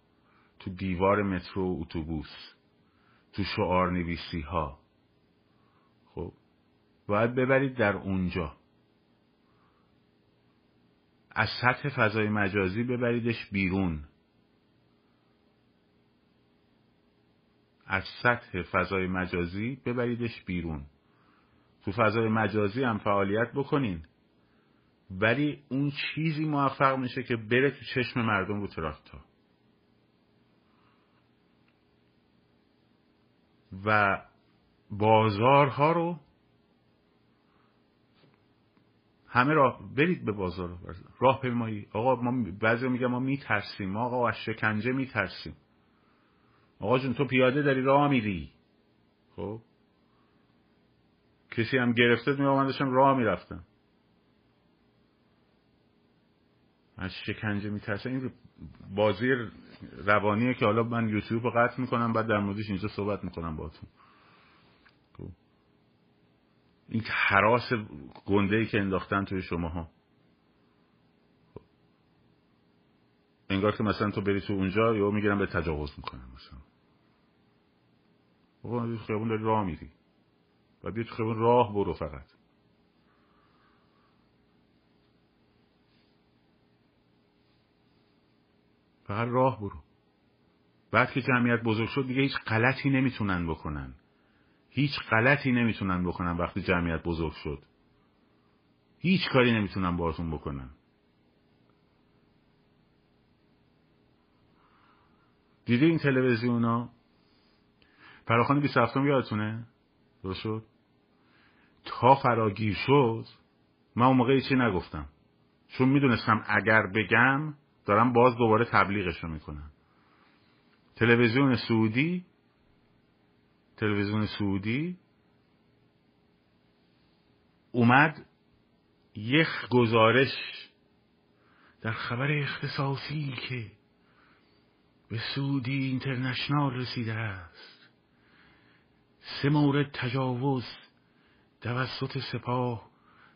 تو دیوار مترو و اتوبوس. تو شعار نویسی ها خب باید ببرید در اونجا. از سطح فضای مجازی ببریدش بیرون. از سطح فضای مجازی ببریدش بیرون. تو فضای مجازی هم فعالیت بکنین. ولی اون چیزی موفق میشه که بره تو چشم مردم رو تراکتا و بازارها رو همه راه برید به بازار راه پیمایی. آقا ما بعضی میگن ما میترسیم. ما آقا از شکنجه میترسیم. آقا جون تو پیاده داری راه میری. خب؟ کسی هم گرفته می من داشتم راه می‌رفتم. از شکنجه میترسه این بازی روانیه که حالا من یوتیوب رو قطع می‌کنم بعد در موردش اینجا صحبت می‌کنم باتون خب. این حراس گنده ای که انداختن توی شماها. خب. انگار که مثلا تو بری تو اونجا یا می‌گیرم به تجاوز می‌کنم مثلا. بابا خیابون داری راه میری. و بیا تو خیابون راه برو فقط. فقط راه برو. بعد که جمعیت بزرگ شد دیگه هیچ غلطی نمی‌تونن بکنن. هیچ غلطی نمی‌تونن بکنن وقتی جمعیت بزرگ شد. هیچ کاری نمی‌تونن بارتون بکنن. دیده این تلویزیون ها؟ فراخان 27 یادتونه؟ درست شد؟ تا فراگیر شد من اون موقع چی نگفتم. چون می‌دونستم اگر بگم دارم باز دوباره تبلیغش رو می‌کنم تلویزیون سعودی تلویزیون سعودی اومد یک گزارش در خبر اختصاصی که به سعودی اینترنشنال رسیده است. سه مورد تجاوز توسط سپاه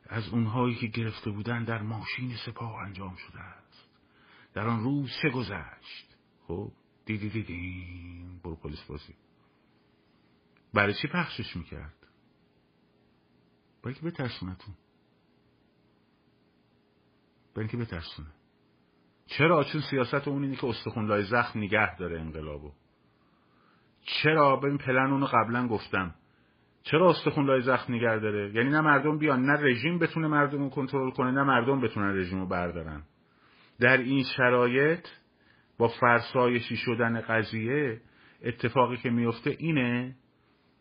از اونهایی که گرفته بودن در ماشین سپاه انجام شده است. در آن روز چه گذشت؟ خب دیدی دیدی برو پلیس بازی. برای چی پخشش می‌کرد؟ برای که بترسونتون. برای که بترسونه. چرا؟ چون سیاست اون اینه که استخون لای زخم نگه داره انقلابو. چرا؟ ببین پلن اونو قبلا گفتم. چرا استخون لای زخم نگه داره؟ یعنی نه مردم بیان نه رژیم بتونه مردم رو کنترل کنه نه مردم بتونن رژیم رو بردارن. در این شرایط با فرسایشی شدن قضیه اتفاقی که میفته اینه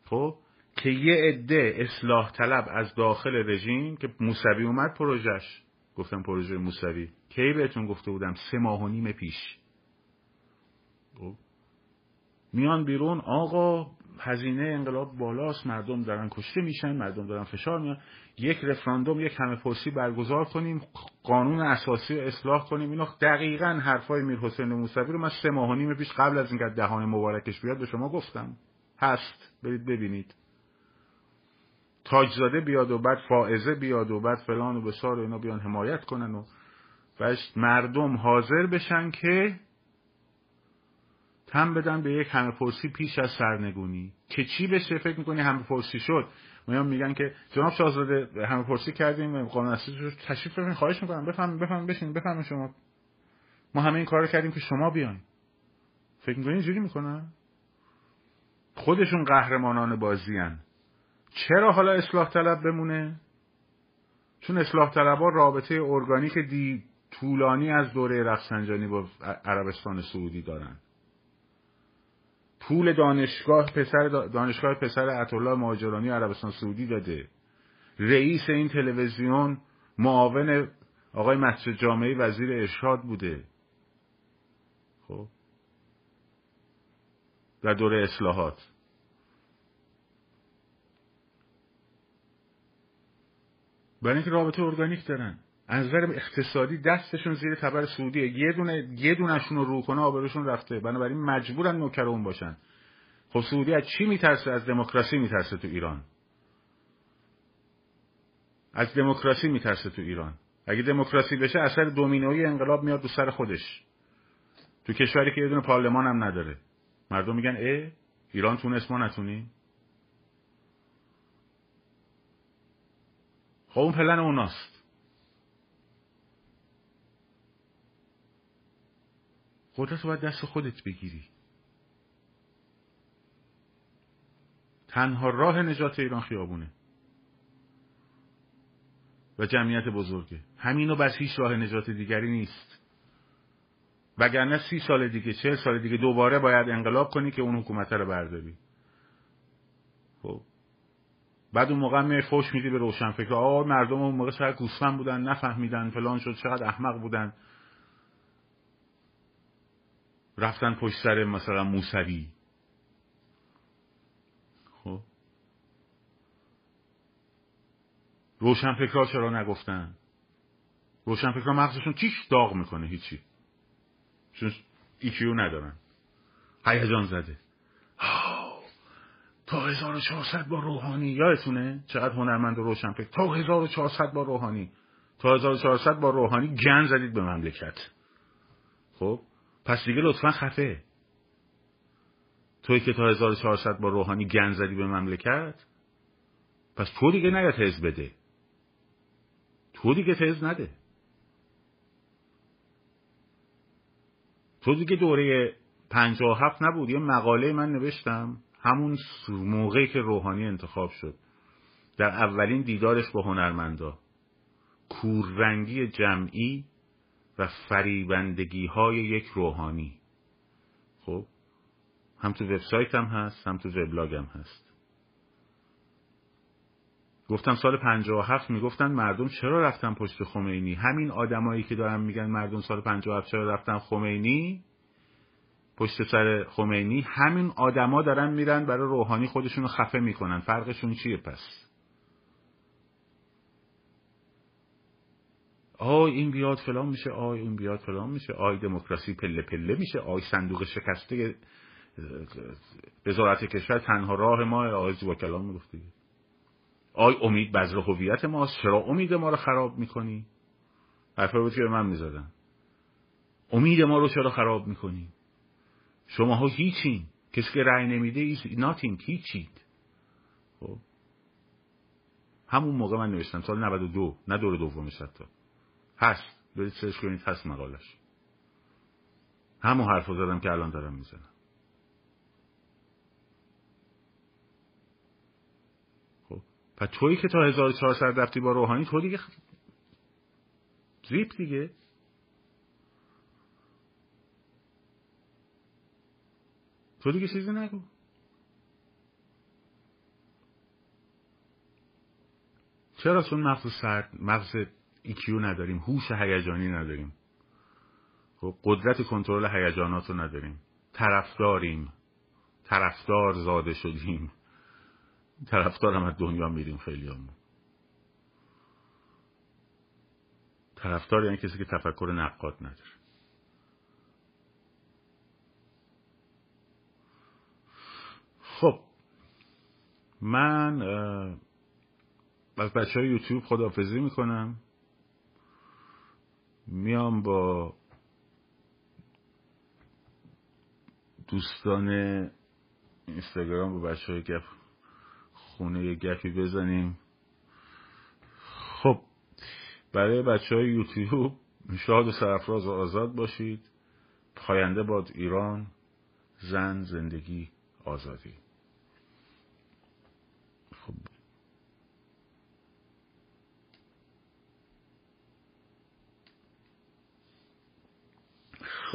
خب که یه عده اصلاح طلب از داخل رژیم که موسوی اومد پروژش گفتم پروژه موسوی. کی بهتون گفته بودم؟ سه ماه و نیم پیش. خب. میان بیرون آقا هزینه انقلاب بالاست مردم دارن کشته میشن مردم دارن فشار میان یک رفراندوم یک همه پرسی برگزار کنیم قانون اساسی رو اصلاح کنیم. اینا دقیقا حرفای میر حسین موسوی رو من سه ماه و نیم پیش قبل از اینکه دهان مبارکش بیاد به شما گفتم. هست. برید ببینید. تاجزاده بیاد و بعد فائزه بیاد و بعد فلان و بسار و اینا بیان حمایت کنن و بهش مردم حاضر بشن که تم بدن به یک همه پرسی پیش از سرنگونی. که چی بشه؟ فکر می‌کنی همه پرسی شد. میان میگن که جناب شاهزاده همه پرسی کردیم قانون اساسی تشریف بفرمایید. خواهش می‌کنم. بفهم بفهم بشین بفهم شما. ما همه این کارو کردیم که شما بیاین. فکر می‌کنی اینجوری می‌کنن خودشون قهرمانان بازیان چرا حالا اصلاح طلب بمونه؟ چون اصلاح طلبها رابطه ارگانیک دی طولانی از دوره رفسنجانی با عربستان سعودی دارن. پول دانشگاه پسر دانشگاه پسر عطالله مهاجرانی عربستان سعودی داده. رئیس این تلویزیون معاون آقای مسجد جامعه وزیر ارشاد بوده. خب. در دوره اصلاحات. برای اینکه رابطه ارگانیک دارن. از نظر اقتصادی دستشون زیر تبر سعودیه. یه دونه یه دونشون رو رو کنه آبروشون رفته. بنابراین مجبورن نوکر اون باشن. خب سعودی از چی میترسه؟ از دموکراسی میترسه تو ایران. از دموکراسی میترسه تو ایران. اگه دموکراسی بشه اثر دومینویی انقلاب میاد دو سر خودش. تو کشوری که یه دونه پارلمان هم نداره. مردم میگن اه ایران تونست ما نتونی خب اون پلن اوناست. قدرت رو باید دست خودت بگیری. تنها راه نجات ایران خیابونه. و جمعیت بزرگه. همینو بس هیچ راه نجات دیگری نیست. وگرنه سی سال دیگه چه سال دیگه دوباره باید انقلاب کنی که اون حکومت رو برداری. خب. بعد اون موقع می فوش میدی به روشن فکر آقا مردم اون موقع چقدر گوسفند بودن نفهمیدن فلان شد چقدر احمق بودن. رفتن پشت سر مثلا موسوی. خب. روشن فکرها چرا نگفتن؟ روشن فکرها مغزشون چیش داغ می‌کنه هیچی. چون ایکیو ندارن. هیجان زده. تا 1400 با روحانی. یادتونه چقدر هنرمند و روشن فکر تا 1400 با روحانی. تا 1400 با روحانی گن زدید به مملکت. خب؟ پس دیگه لطفا خفه. توی که تا 1400 با روحانی گن زدی به مملکت پس تو دیگه نیا تز بده. تو دیگه تز نده. تو دیگه دوره 57 نبود یه مقاله من نوشتم همون موقعی که روحانی انتخاب شد. در اولین دیدارش با هنرمندا. کوررنگی جمعی و فریبندگی های یک روحانی. خب هم تو وبسایت هم هست هم تو وبلاگ هم هست. گفتم سال 57 می‌گفتن مردم چرا رفتن پشت خمینی؟ همین آدمایی که دارن میگن مردم سال 57 چرا رفتن خمینی؟ پشت سر خمینی همین آدما دارن میرن برای روحانی خودشون رو خفه می‌کنن. فرقشون چیه پس؟ آی این بیاد فلان میشه آی اون بیاد فلان میشه آی دموکراسی پله پله میشه آی صندوق شکسته وزارت کشور تنها راه ما آقای زیبا کلام می‌گفت آی امید بذر هویت ماست چرا امید ما رو خراب می‌کنی؟ حرفا بود که من می‌زدن. امید ما رو چرا خراب می‌کنی؟ شماها هیچین. کسی که رأی نمیده nothing هیچید خب. همون موقع من نوشتم سال 92 نه دور دومش حتی. هست. برید سرچ کنید هست مقالش. همون حرف زدم که الان دارم می‌زنم. خب. پس تویی که تا 1400 رفتی با روحانی تو دیگه ریپ دیگه. تو دیگه چیزی نگو. چرا چون مغز سرد مغز ایکیو نداریم هوش هیجانی نداریم. خب قدرت کنترل هیجانات رو نداریم. طرفداریم. طرفدار زاده شدیم. طرفدار هم از دنیا میریم خیلی همون طرفدار یعنی کسی که تفکر نقاد نداره. خب من از بچه های یوتیوب خدافزی می‌کنم. میام با دوستان اینستاگرام با بچه های گپ خونه یه گپی بزنیم. خب برای بچه های یوتیوب شاد و سرفراز و آزاد باشید. پاینده باد ایران زن زندگی آزادی خب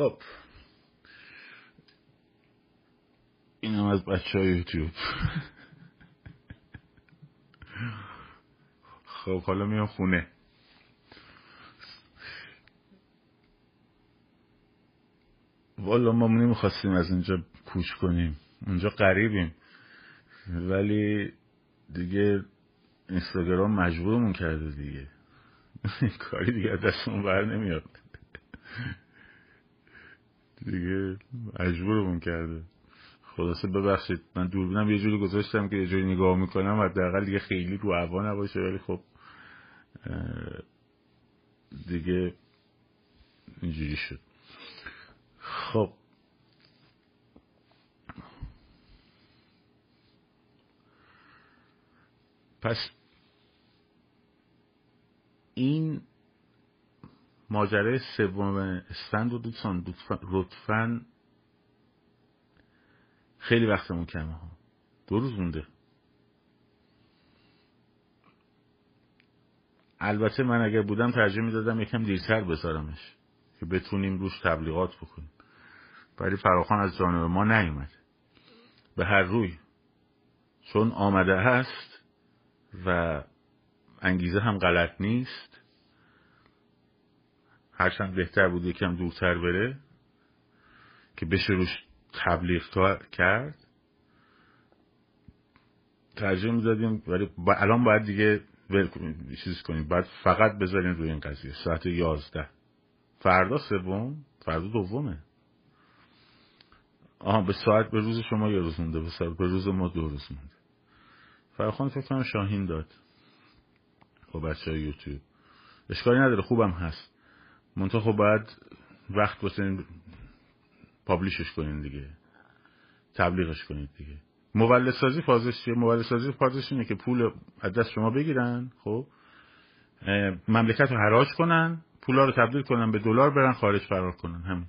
خب. این هم از بچه های یوتیوب. خب حالا میام خونه. والا ما نمی‌خواستیم از اینجا کوچ کنیم. اونجا قریبیم ولی دیگه اینستاگرام مجبورمون کرده دیگه. کاری دیگه دستمون بر نمیاد. دیگه مجبورمون کرده. خلاصه ببخشید من دوربینم یه جوری گذاشتم که یه جوری نگاه می‌کنم حداقل دیگه خیلی رو هوا نباشه ولی خب دیگه اینجوری شد. خب. پس این ماجرای سوم استند رو دوستان لطفا خیلی وقتمون کمه ها. دو روز مونده. البته من اگر بودم ترجیح می‌دادم یکم دیرتر بذارمش که بتونیم روش تبلیغات بکنیم. ولی فراخان از جانب ما نیومد. به هر روی. چون آمده هست و انگیزه هم غلط نیست. هرچند بهتر بود یکم دورتر بره که بشه روش تبلیغ کرد. ترجیح می‌دادیم ولی الان باید دیگه چیز کنیم. باید فقط بذاریم روی این قضیه. ساعت یازده. فردا سوم فردا دومه. آها به ساعت به روز شما یه روز مونده به ساعت به روز ما دو روز مونده. فرخان فکر کنم شاهین داد. با بچه های یوتیوب. اشکالی نداره خوبم هست. منتها خب باید وقت واسه پابلیشش کنین دیگه. تبلیغش کنید دیگه. مولد سازی فازش چیه؟ مولد سازی فازش اینه که پول از دست شما بگیرن خب؟ مملکت رو حراج کنن پولا رو تبدیل کنن به دلار برن خارج فرار کنن. همین.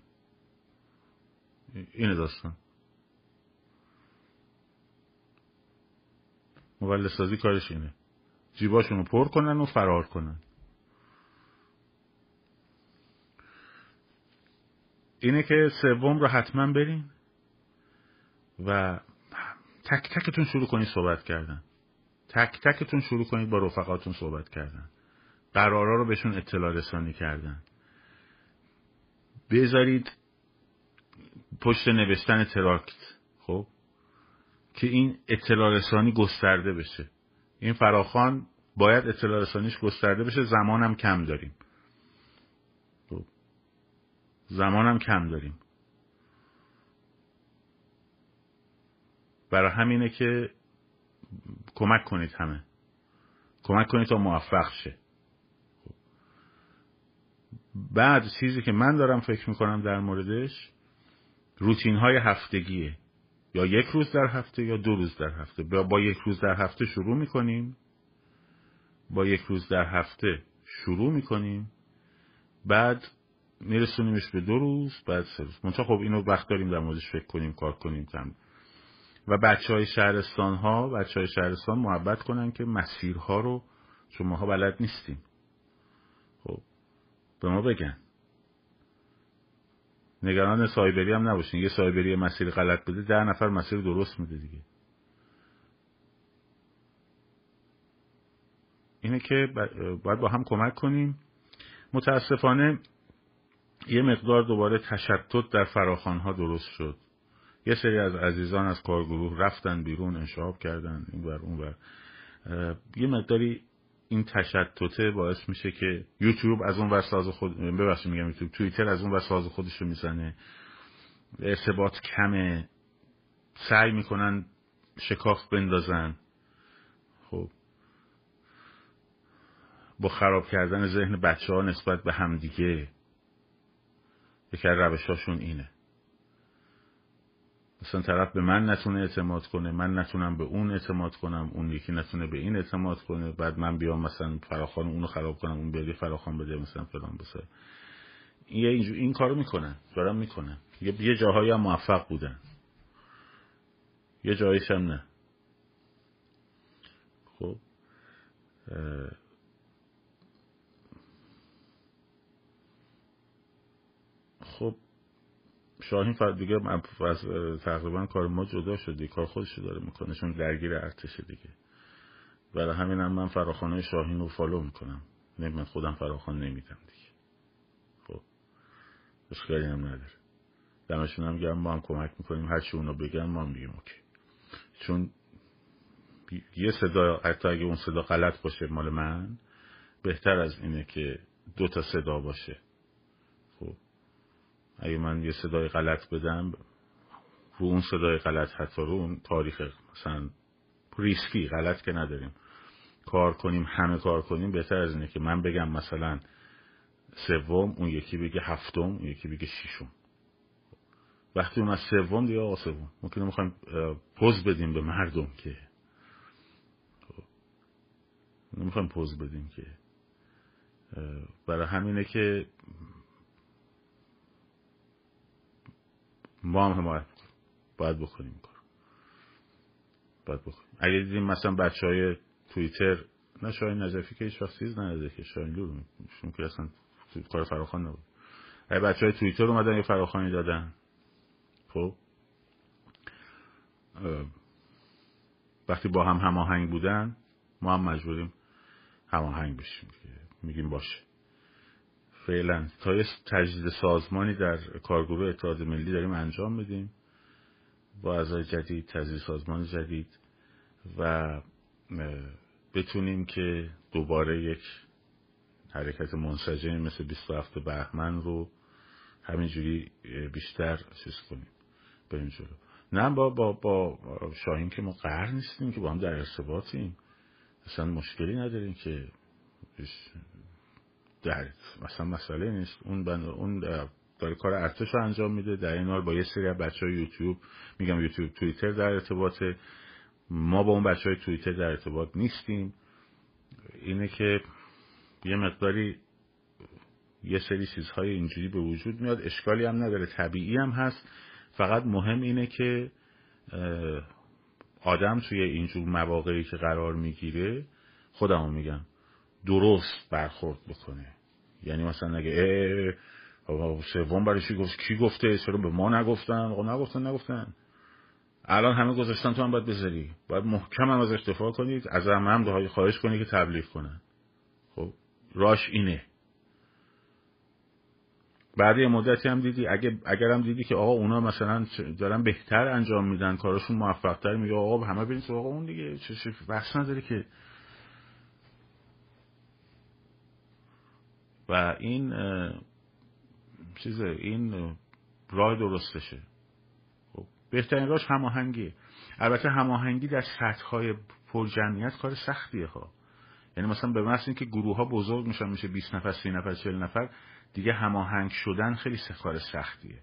اینه داستان. مولد سازی کارش اینه. جیباشون رو پر کنن و فرار کنن. اینه که سوم رو حتما برین و تک تکتون شروع کنید صحبت کردن. تک تکتون شروع کنید با رفقاتون صحبت کردن. قرارا رو بهشون اطلاع رسانی کردن. بذارید پشت نوشتن تراکت خب؟ که این اطلاع رسانی گسترده بشه. این فراخان باید اطلاع رسانیش گسترده بشه. زمانم کم داریم. زمانم کم داریم. برای همینه که کمک کنید همه. کمک کنید تا موفق شه. بعد چیزی که من دارم فکر می‌کنم در موردش روتین های هفتگیه. یا یک روز در هفته یا دو روز در هفته. با یک روز در هفته شروع می‌کنیم. با یک روز در هفته شروع می‌کنیم. بعد میرسونیمش به دو روز بعد سه روز. منتها خب اینو وقت داریم در موردش فکر کنیم کار کنیم کم. و بچه های شهرستان ها بچه های شهرستان محبت کنن که مسیرها رو چون ماها بلد نیستیم. خب به ما بگن. نگران سایبری هم نباشین. یه سایبری مسیر غلط بده ده نفر مسیر درست میده دیگه. اینه که باید با هم کمک کنیم. متاسفانه یه مقدار دوباره تشتت در ها درست شد. یه سری از عزیزان از کارگروه رفتن بیرون انشاب کردن این بر اون بر یه مقداری این تشتته باعث میشه که یوتیوب از اون ور ساز خود ببخشید میگم یوتیوب. توییتر از اون ور ساز خودش رو می‌زنه. ارتباط کمه. سعی می‌کنن شکاف بندازن. خب. با خراب کردن ذهن بچه ها نسبت به همدیگه. یکی روشاشون اینه. مثلا طرف به من نتونه اعتماد کنه من نتونم به اون اعتماد کنم اون یکی نتونه به این اعتماد کنه بعد من بیام مثلا فراخان اونو خراب کنم اون بیادی فراخان بده مثلا فلان بسه. این, این کارو می‌کنن دارم می‌کنن. یه جاهایی هم موفق بودن. یه جاییش هم نه. خب خب شاهین دیگه از تقریبا کار ما جدا شده کار خودش داره می‌کنه چون درگیر ارتشه دیگه. برای همین هم من فراخانه شاهین رو فالو می‌کنم. من خودم فراخان نمیدم دیگه. خب اشکالی هم نداره. دمشون هم گرم ما هم کمک می‌کنیم. هر چی اونا بگن ما هم بگیم OK. چون یه صدا حتی اگه اون صدا غلط باشه مال من بهتر از اینه که دو تا صدا باشه. اگه من یه صدای غلط بدم رو اون صدای غلط حتی رو اون تاریخ مثلا ریسکی غلط که نداریم. کار کنیم همه کار کنیم بهتر از اینه که من بگم مثلا سوم اون یکی بگه هفتم اون یکی بگه ششم. وقتی اون از سوم دیگه آقا سوم. ممکنه می‌خوایم پوز بدیم به مردم که. نمی‌خوایم پوز بدیم که. برای همینه که ما هم حمایت باید بکنیم کار باید بکنیم. اگه دیدیم مثلا بچه های تویتر نه شاید نظفی که هیچ وقت چیز نداده که شاید لور که اصلا کار فراخان نبود. اگه بچه های تویتر اومدن یه فراخانی دادن. خب. وقتی با هم هماهنگ بودن ما هم مجبوریم هماهنگ بشیم میگیم باشه. فعلا. تا یه تجدید سازمانی در کارگروه اتحاد ملی داریم انجام میدیم با اعضای جدید تجدید سازمان جدید و بتونیم که دوباره یک حرکت منسجمی مثل 27 بهمن رو همینجوری بیشتر چیز کنیم. بریم جلو. نه با, با, با شاهین که ما قهر نیستیم که با هم در ارتباطیم. اصلا مشکلی نداریم که در مثلا مسئله نیست. اون بند اون داره کار ارتش رو انجام میده. در این حال با یه سری بچه های یوتیوب میگم یوتیوب توییتر در ارتباط. ما با اون بچه های توییتر در ارتباط نیستیم. اینه که یه مقداری یه سری چیزهای اینجوری به وجود میاد. اشکالی هم نداره. طبیعی هم هست. فقط مهم اینه که آدم توی اینجور مواقعی که قرار می‌گیره خودمو میگم. درست برخورد بکنه. یعنی مثلا اگه سوم برای چی گفت؟ کی گفته؟ چرا به ما نگفتن؟ آقا نگفتن نگفتن. الان همه گذاشتن تو هم باید بذاری. باید محکم هم از دفاع کنید از همه هم خواهش کنید که تبلیغ کنن. خب راش اینه. بعد یه مدتی هم دیدی اگه اگر هم دیدی که آقا اونا مثلا دارن بهتر انجام میدن کارشون موفقتر میگه آقا همه برید آقا اون دیگه. چه بحث نداره که و این چیزه این راه درستشه. خب بهترین راهش هماهنگی البته هماهنگی در سطح های پرجمعیت کار سختیه ها. یعنی مثلا به محض اینکه گروه ها بزرگ میشن میشه 20 نفر 30 نفر 40 نفر دیگه هماهنگ شدن خیلی کار سختیه.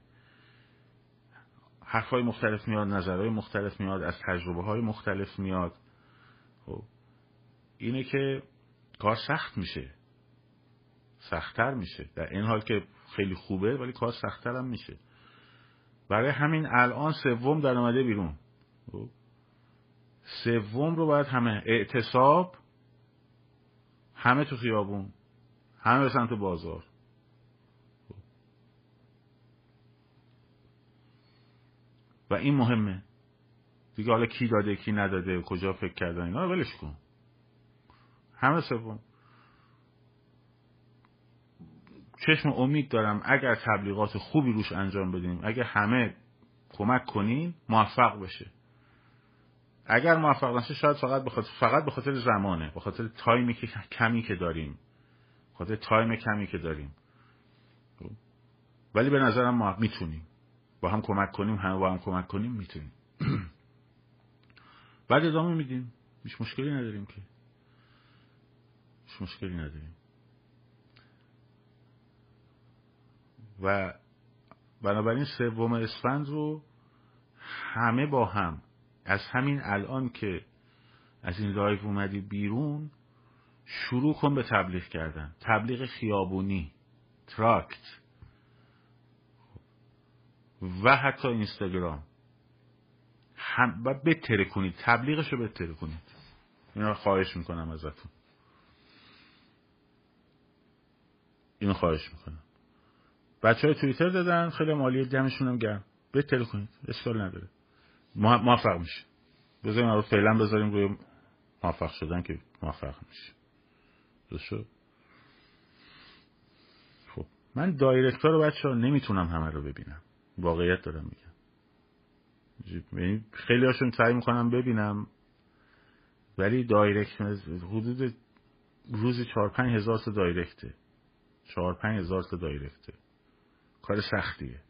حرفهای مختلف میاد نظرهای مختلف میاد از تجربه های مختلف میاد. خب اینه که کار سخت میشه. سختتر میشه. در این حال که خیلی خوبه ولی کار سختتر هم میشه. برای همین الان سوم در اومده بیرون. خب؟ سوم رو باید همه اعتصاب همه تو خیابون همه به سمت بازار. و این مهمه. دیگه حالا کی داده کی نداده کجا فکر کردن اینا ولش کن. همه سوم. چشم امید دارم اگر تبلیغات خوبی روش انجام بدیم اگر همه کمک کنیم موفق بشه. اگر موفق نشه شاید فقط به خاطر فقط به خاطر زمانه به خاطر تایمی که کمی که داریم. خاطر تایم کمی که داریم. ولی به نظرم ما می‌تونیم. با هم کمک کنیم همه با هم کمک کنیم می‌تونیم. بعد ادامه میدیم. هیچ مشکلی نداریم که. مشکلی نداریم. و بنابراین سوم اسفند رو همه با هم از همین الان که از این لایو اومدی بیرون شروع کن به تبلیغ کردن. تبلیغ خیابونی تراکت و حتی اینستاگرام. هم و بتره کنید. تبلیغش رو بتره کنید. اینو خواهش می‌کنم ازتون. اینو خواهش می‌کنم. بچه های تویتر دادن خیلی مالی دمشون هم گرم. بتره کنید اشکال نداره. موفق میشه بذاریم رو فعلا بذاریم روی موفق شدن که موفق میشه درست خب. من دایرکتار رو بچه ها نمی‌تونم همه رو ببینم. واقعیت دارم میگم. یعنی خیلی هاشون سعی می‌کنم ببینم. ولی دایرکت حدود روزی چهار پنج هزار تا دایرکته. چهار پنج هزار تا دایرکته. کار سختیه.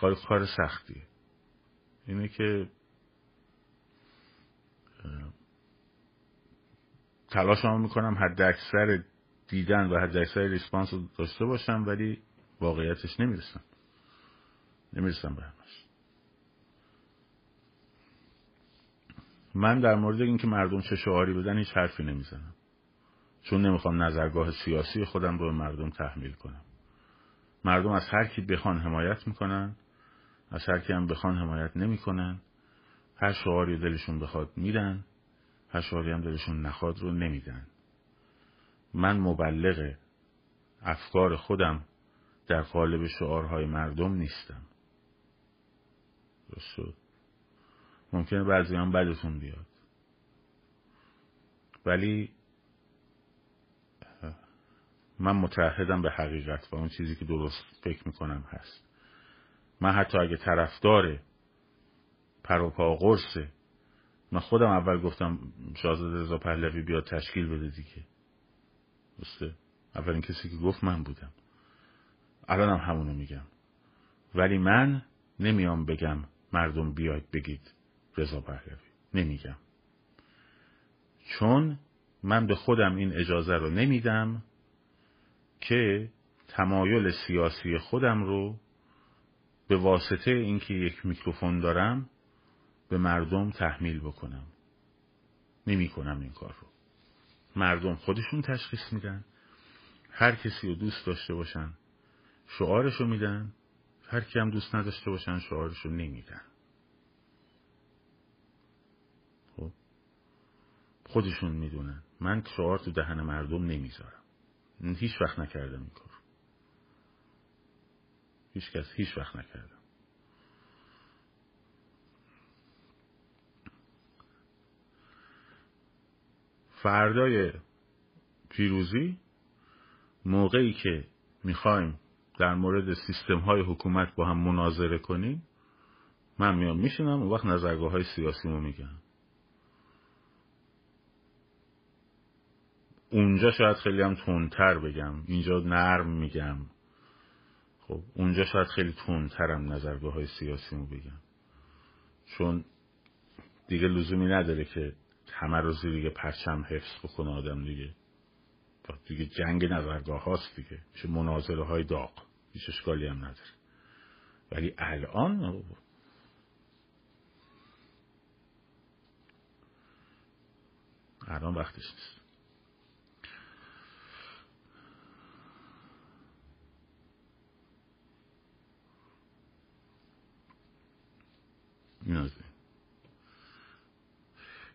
کار کار سختیه. اینه که تلاش هم می‌کنم حد اکثر دیدن و حد اکثر ریسپانس رو داشته باشم ولی واقعیتش نمی‌رسم. نمی‌رسم به همش. من در مورد اینکه مردم چه شعاری بدن هیچ حرفی نمی‌زنم. چون نمی‌خوام نظرگاه سیاسی خودم رو به مردم تحمیل کنم. مردم از هر کی بخوان حمایت می‌کنن از هر کی هم بخوان حمایت نمی‌کنن هر شعاری دلشون بخواد میدن هر شعاری هم دلشون نخواد رو نمیدن. من مبلغ افکار خودم در قالب شعارهای مردم نیستم. درست ممکنه بعضی هم بدتون بیاد. ولی من متحدم به حقیقت و اون چیزی که درست فکر می‌کنم هست. من حتی اگه طرفدار پروپا قرصه من خودم اول گفتم شاهزاده رضا پهلوی بیاد تشکیل بده دیگه. درسته؟ اولین کسی که گفت من بودم. الانم هم همونو میگم. ولی من نمیام بگم مردم بیاید بگید رضا پهلوی. نمیگم. چون من به خودم این اجازه رو نمیدم که تمایل سیاسی خودم رو به واسطه اینکه یک میکروفون دارم به مردم تحمیل بکنم. نمی کنم این کار رو. مردم خودشون تشخیص میدن. هر کسی رو دوست داشته باشن شعارش رو میدن. هر کی هم دوست نداشته باشن شعارش رو نمیدن. خب؟ خودشون می‌دونن. من شعار تو دهن مردم نمی‌ذارم. هیچ وقت نکردم این کار. هیچ کس هیچ وقت نکردم. فردای پیروزی موقعی که می‌خوایم در مورد سیستم های حکومت با هم مناظره کنیم من میام میشینم و وقت نظرگاه های سیاسی رو میگم. اونجا شاید خیلی هم تونتر بگم. اینجا نرم میگم. خب اونجا شاید خیلی تونترم نظرگاه های سیاسی رو بگم. چون دیگه لزومی نداره که همه رو زیر پرچم حفظ بکنه آدم دیگه. دیگه جنگ نظرگاه هاست دیگه. میشه مناظره های داغ. هیچ اشکالی هم نداره. ولی الان الان وقتش نیست.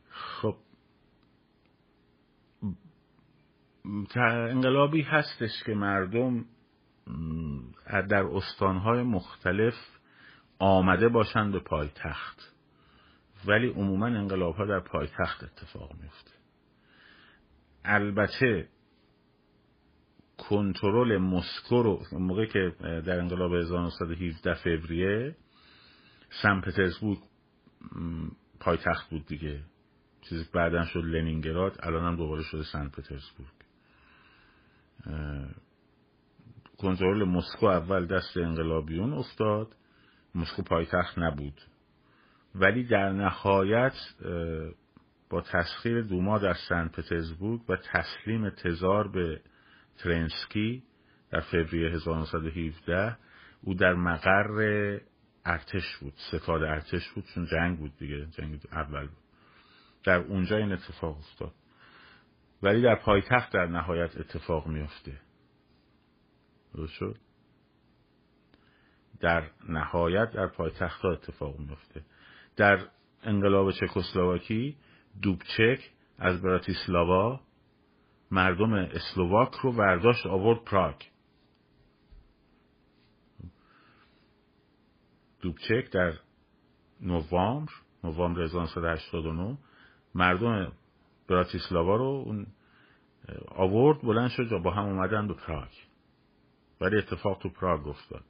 خب. انقلابی هستش که مردم در استانهای مختلف آمده باشند به پایتخت. ولی عموما انقلاب ها در پایتخت اتفاق میفته البته کنترل مسکو رو موقعی که در انقلاب 1917 فوریه سن پترزبورگ پایتخت بود دیگه. چیزی بعدا شد لنینگراد الان هم دوباره شده سن پترزبورگ. کنترل مسکو اول دست انقلابیون افتاد. مسکو پایتخت نبود. ولی در نهایت با تسخیر دوما در سن پترزبورگ و تسلیم تزار به ترنسکی در فوریه 1917 او در مقر ارتش بود ستاد ارتش بود چون جنگ بود دیگه جنگ اول بود. در اونجا این اتفاق افتاد. ولی در پایتخت در نهایت اتفاق میافته. درست شد؟ در نهایت در پایتخت ها اتفاق میفته در انقلاب چکسلواکی دوبچک از براتیسلاوا مردم اسلوواک رو برداشت آورد پراگ. دوبچک در نوامبر نوامبر 1989 مردم براتیسلاوا رو اون آورد بلند شد با هم اومدن به پراگ. ولی اتفاق تو پراگ افتاد.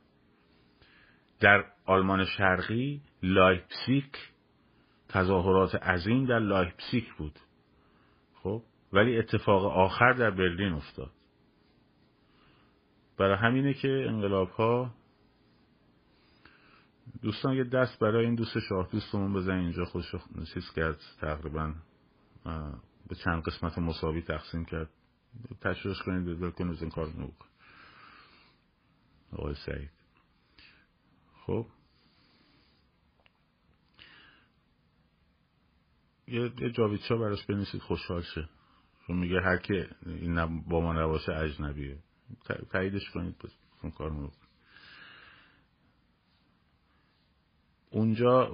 در آلمان شرقی لایپسیک تظاهرات عظیم در لایپسیک بود. خب ولی اتفاق آخر در برلین افتاد. برای همینه که انقلاب ها دوستان یه دست برای این دوست شاه دوستمون بزن اینجا خودش چیز کرد تقریبا به چند قسمت مساوی تقسیم کرد. تشویش کنید دل کنید این کار نوک آقای سعید. خب. یه, جاویدشا براش بنویسید خوشحال شه. چون میگه هر که این با ما نباشه اجنبیه. تاییدش کنید بس اون کار رو اونجا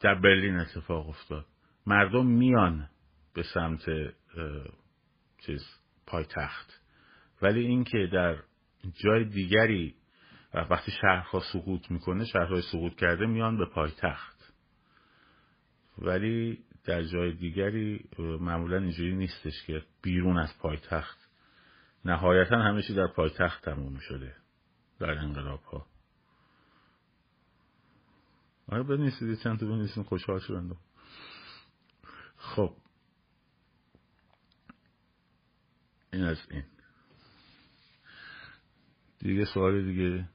در برلین اتفاق افتاد. مردم میان به سمت چیز پایتخت. ولی اینکه در جای دیگری وقتی شهرها سقوط می‌کنه شهرهای سقوط کرده میان به پایتخت. ولی در جای دیگری معمولا اینجوری نیستش که بیرون از پایتخت. نهایتا همه در پایتخت تموم شده. در انقلاب ها آره بنویسید چند تا بنویسید خوشحال شدن خب. این از این. دیگه سوال دیگه.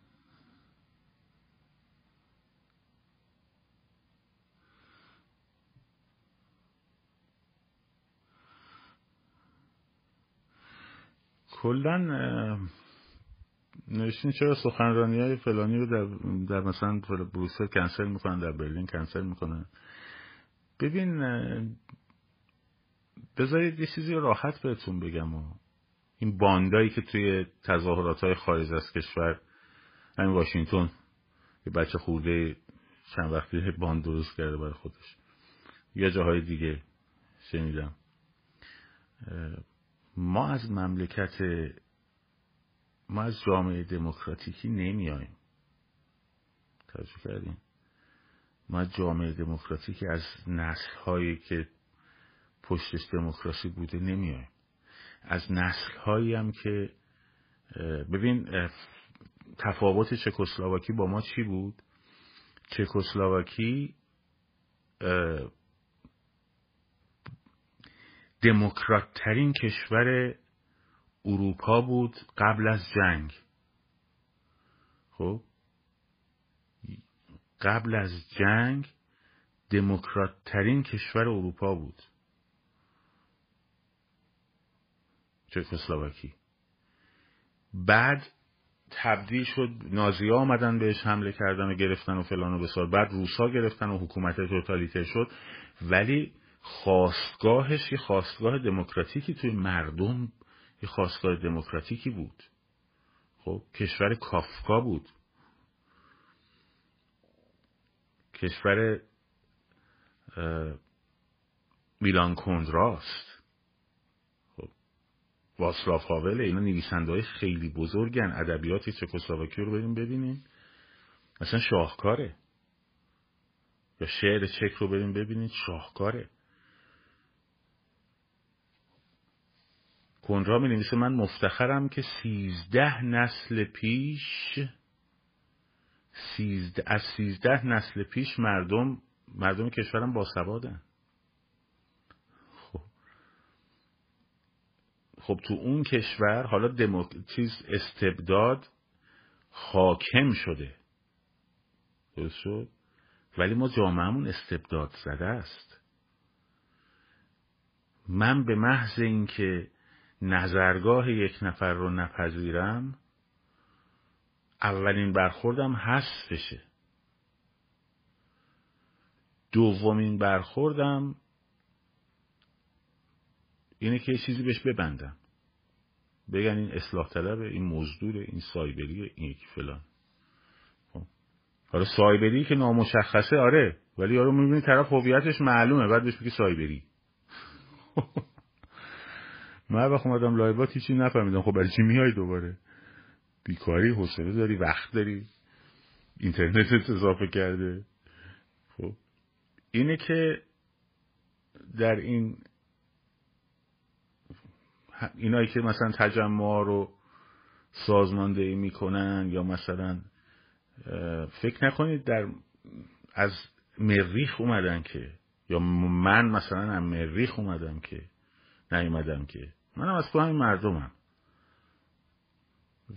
کلا نوشتین چرا سخنرانی های فلانی رو در, در مثلا بروسل کنسل می‌کنن در برلین کنسل می‌کنن؟ ببین بذارید یه چیزی راحت بهتون بگم و این باندایی که توی تظاهرات های خارج از کشور همین واشنگتن یه بچه خورده چند وقتی باند درست کرده برای خودش. یا جاهای دیگه شنیدم. ما از مملکت ما از جامعه دموکراتیکی نمیایم توجه کردیم ما جامعه دموکراتیکی از نسل هایی که پشتش دموکراسی بوده نمیایم از نسل هایی هم که ببین تفاوت چکسلواکی با ما چی بود؟ چکسلواکی دموکرات ترین کشور اروپا بود قبل از جنگ. خب؟ قبل از جنگ دموکرات ترین کشور اروپا بود. چکسلواکی بعد تبدیل شد نازی آمدن بهش حمله کردن و گرفتن و فلان و بسار. بعد روسا گرفتن و حکومت توتالیته شد. ولی خواستگاهش یه خواستگاه دموکراتیکی توی مردم یه خواستگاه دموکراتیکی بود. خب کشور کافکا بود. کشور میلان کندراست. خب واسلاف هاوله اینا نویسنده های خیلی بزرگن. ادبیات چکسلواکی رو بریم ببینین مثلا شاهکاره. یا شعر چک رو بریم ببینید شاهکاره. کنرا می نویسه من مفتخرم که سیزده نسل پیش سیزده از سیزده نسل پیش مردم مردم کشورم باسوادن خب. خب تو اون کشور حالا. چیز استبداد حاکم شده. درست شد؟ ولی ما جامعهمون استبداد زده است. من به محض اینکه نظرگاه یک نفر رو نپذیرم اولین برخوردم حذفشه. دومین برخوردم اینه که چیزی بهش ببندم. بگن این اصلاح طلبه این مزدور این سایبریه این یکی فلان. خب. حالا سایبری که نامشخصه آره. ولی یارو می‌بینی طرف هویتش معلومه بعد بهش بگی سایبری. من وقت اومدم لایبات هیچی نفهمیدم. خب برای چی میای دوباره؟ بیکاری حوصله داری وقت داری. اینترنت اضافه کرده. خب. اینه که در این اینایی که مثلا تجمع رو سازماندهی می‌کنن یا مثلا فکر نکنید در از مریخ اومدن که یا من مثلا از مریخ اومدم که نیومدم که. منم از تو همین مردمم.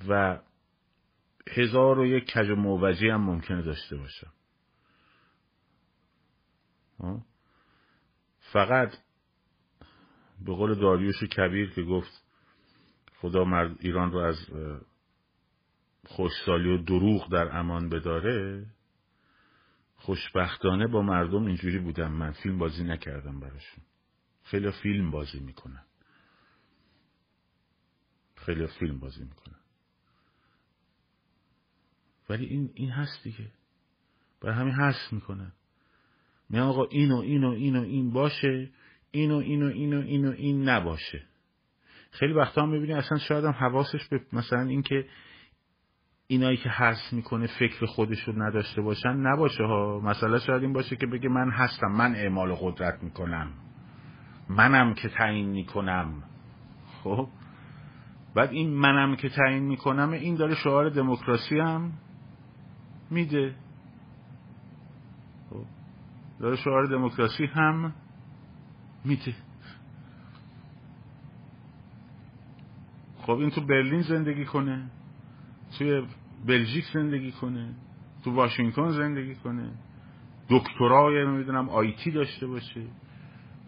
و هزار و یک کج و موجی هم ممکنه داشته باشم. فقط به قول داریوش کبیر که گفت خدا مرد ایران رو از خوشسالی و دروغ در امان بداره خوشبختانه با مردم اینجوری بودم. من فیلم بازی نکردم براشون. خیلی فیلم بازی می‌کنن. خیلی فیلم بازی می‌کنن. ولی این این هست دیگه. برای همین هست می‌کنن میگن آقا اینو اینو اینو این باشه. اینو اینو اینو اینو این نباشه. خیلی وقتا هم می‌بینی اصلا شاید هم حواسش به مثلا اینکه اینایی که هست می‌کنه فکر خودش رو نداشته باشن نباشه ها. مثلا شاید این باشه که بگه من هستم من اعمال قدرت می‌کنم. منم که تعیین می‌کنم. خب؟ بعد این منم که تعیین می‌کنم این داره شعار دموکراسی هم میده. خب. داره شعار دموکراسی هم میده. خب این تو برلین زندگی کنه توی بلژیک زندگی کنه تو واشنگتن زندگی کنه. دکترای نمی‌دونم آیتی داشته باشه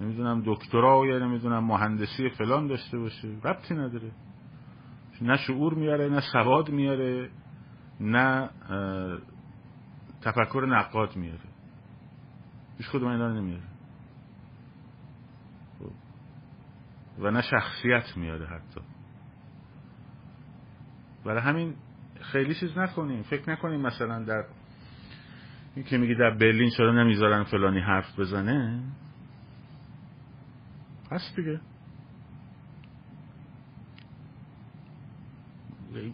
نمی‌دونم دکترای نمی‌دونم مهندسی فلان داشته باشه. ربطی نداره. نه شعور میاره نه سواد میاره نه تفکر نقاد میاره. هیچ کدوم اینا رو نمیاره. و نه شخصیت میاره حتی. برای همین خیلی چیز نکنیم. فکر نکنیم مثلا در این که میگی در برلین چرا نمی‌ذارن فلانی حرف بزنه؟ هست دیگه.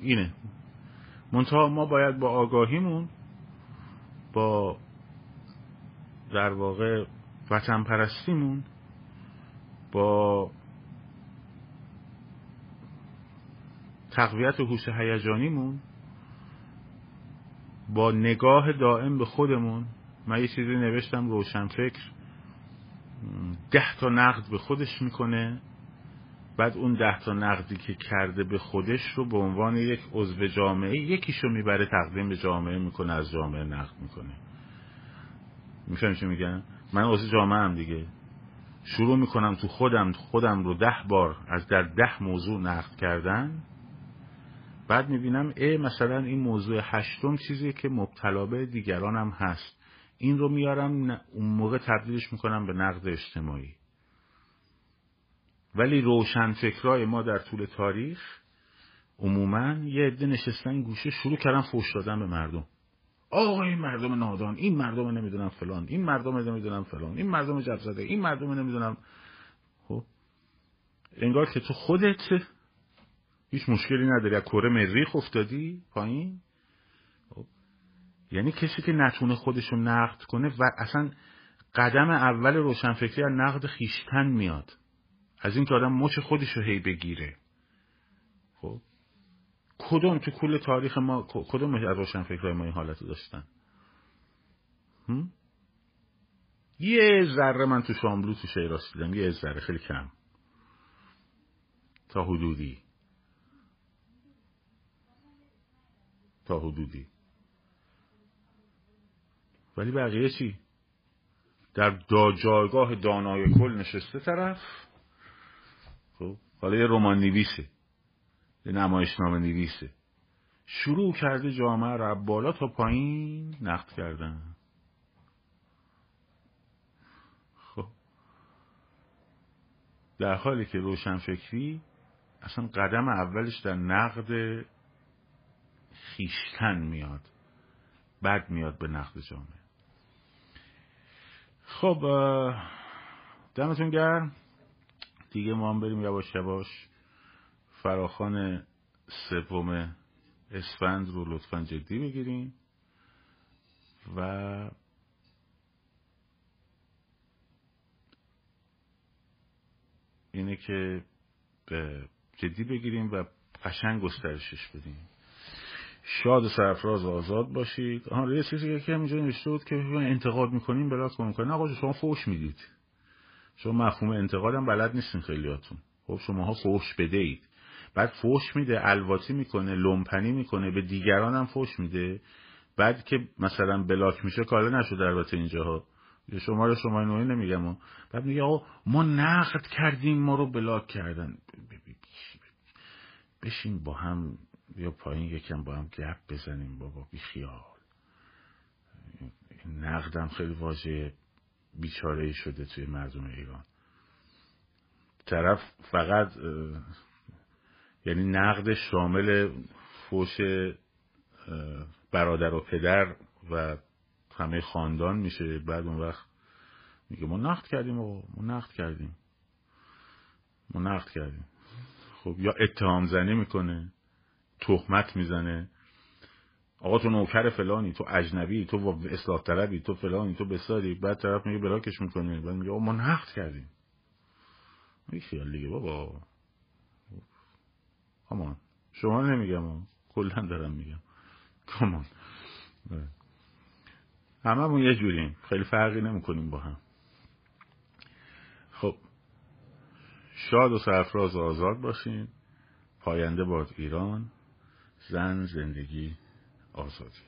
اینه. منتها ما باید با آگاهیمون با در واقع وطن پرستیمون با تقویت هوش هیجانیمون با نگاه دائم به خودمون من یه چیزی نوشتم روشن فکر ده تا نقد به خودش می‌کنه. بعد اون ده تا نقدی که کرده به خودش رو به عنوان یک عضو جامعه یکیشو می‌بره تقدیم به جامعه می‌کنه از جامعه نقد می‌کنه. میفهم چی میگم؟ من عضو جامعه هم دیگه. شروع می‌کنم تو خودم خودم رو ده بار از در ده موضوع نقد کردن. بعد می‌بینم ای مثلا این موضوع هشتم چیزی که مبتلا به دیگران هم هست. این رو میارم اون موقع تبدیلش می‌کنم به نقد اجتماعی. ولی روشن فکرای ما در طول تاریخ عموما یه عده نشستن گوشه شروع کردن فوش دادن به مردم. آقا این مردم نادان این مردم نمی‌دونم فلان این مردم نمی‌دونم فلان این مردم جب زده این مردم نمی‌دونم. خب انگار که تو خودت هیچ مشکلی نداری. از کره مریخ افتادی پایین. خب. یعنی کسی که نتونه خودشو نقد کنه و اصلا قدم اول روشنفکری از نقد خیشتن میاد. از این که آدم مچ خودشو هی بگیره. خب؟ کدوم تو کل تاریخ ما کدوم از روشنفکرهای ما این حالت داشتن؟ یه ذره من تو شاملو تو شیراز دیدم یه ذره خیلی کم. تا حدودی. تا حدودی. ولی بقیه چی؟ در دا جایگاه دانای کل نشسته طرف. خب؟ حالا یه رمان نویسه یه نمایشنامه نویسه شروع کرده جامعه را بالا تا پایین نقد کردن. خب. در حالی که روشنفکری اصلا قدم اولش در نقد خیشتن میاد. بعد میاد به نقد جامعه. خب دمتون گرم. دیگه ما هم بریم یواش یواش فراخان سوم اسفند رو لطفا جدی بگیریم و اینه که جدی بگیریم و قشنگ گسترشش بدیم. شاد و سرفراز و آزاد باشید. آها یه چیزی که همینجا نوشته بود که انتقاد می‌کنیم بلاک نه شما فوش می‌دید. شما مفهوم انتقاد هم بلد نیستین خیلیاتون. خب شما ها فوش بدهید بعد فوش میده الواتی می‌کنه لومپنی می‌کنه به دیگران هم فوش میده. بعد که مثلا بلاک میشه کار نشده البته اینجاها. شما رو شما نوعی نمیگم. بعد میگه آقا ما نقد کردیم ما رو بلاک کردن. بشین با هم یا پایین یکم با هم گپ بزنیم بابا بی خیال نقدم خیلی واژه بیچاره شده توی مردم ایران. طرف فقط یعنی نقد شامل فوش برادر و پدر و همه خاندان میشه. بعد اون وقت میگه ما نقد کردیم و ما نقد کردیم. ما نقد کردیم. خب یا اتهام زنی می‌کنه تهمت می‌زنه. آقا تو نوکر فلانی تو اجنبی تو اصلاح طلبی تو فلانی تو بساری. بعد طرف میگه بلاکش می‌کنه بعد میگه ما نقد کردیم. این خیال دیگه بابا. کامان شما نمیگم کلا دارم میگم. کامان همه یه جوریم. خیلی فرقی نمی‌کنیم با هم. خب. شاد و سرفراز و آزاد باشین. پاینده باد ایران. زن زندگی آزادی.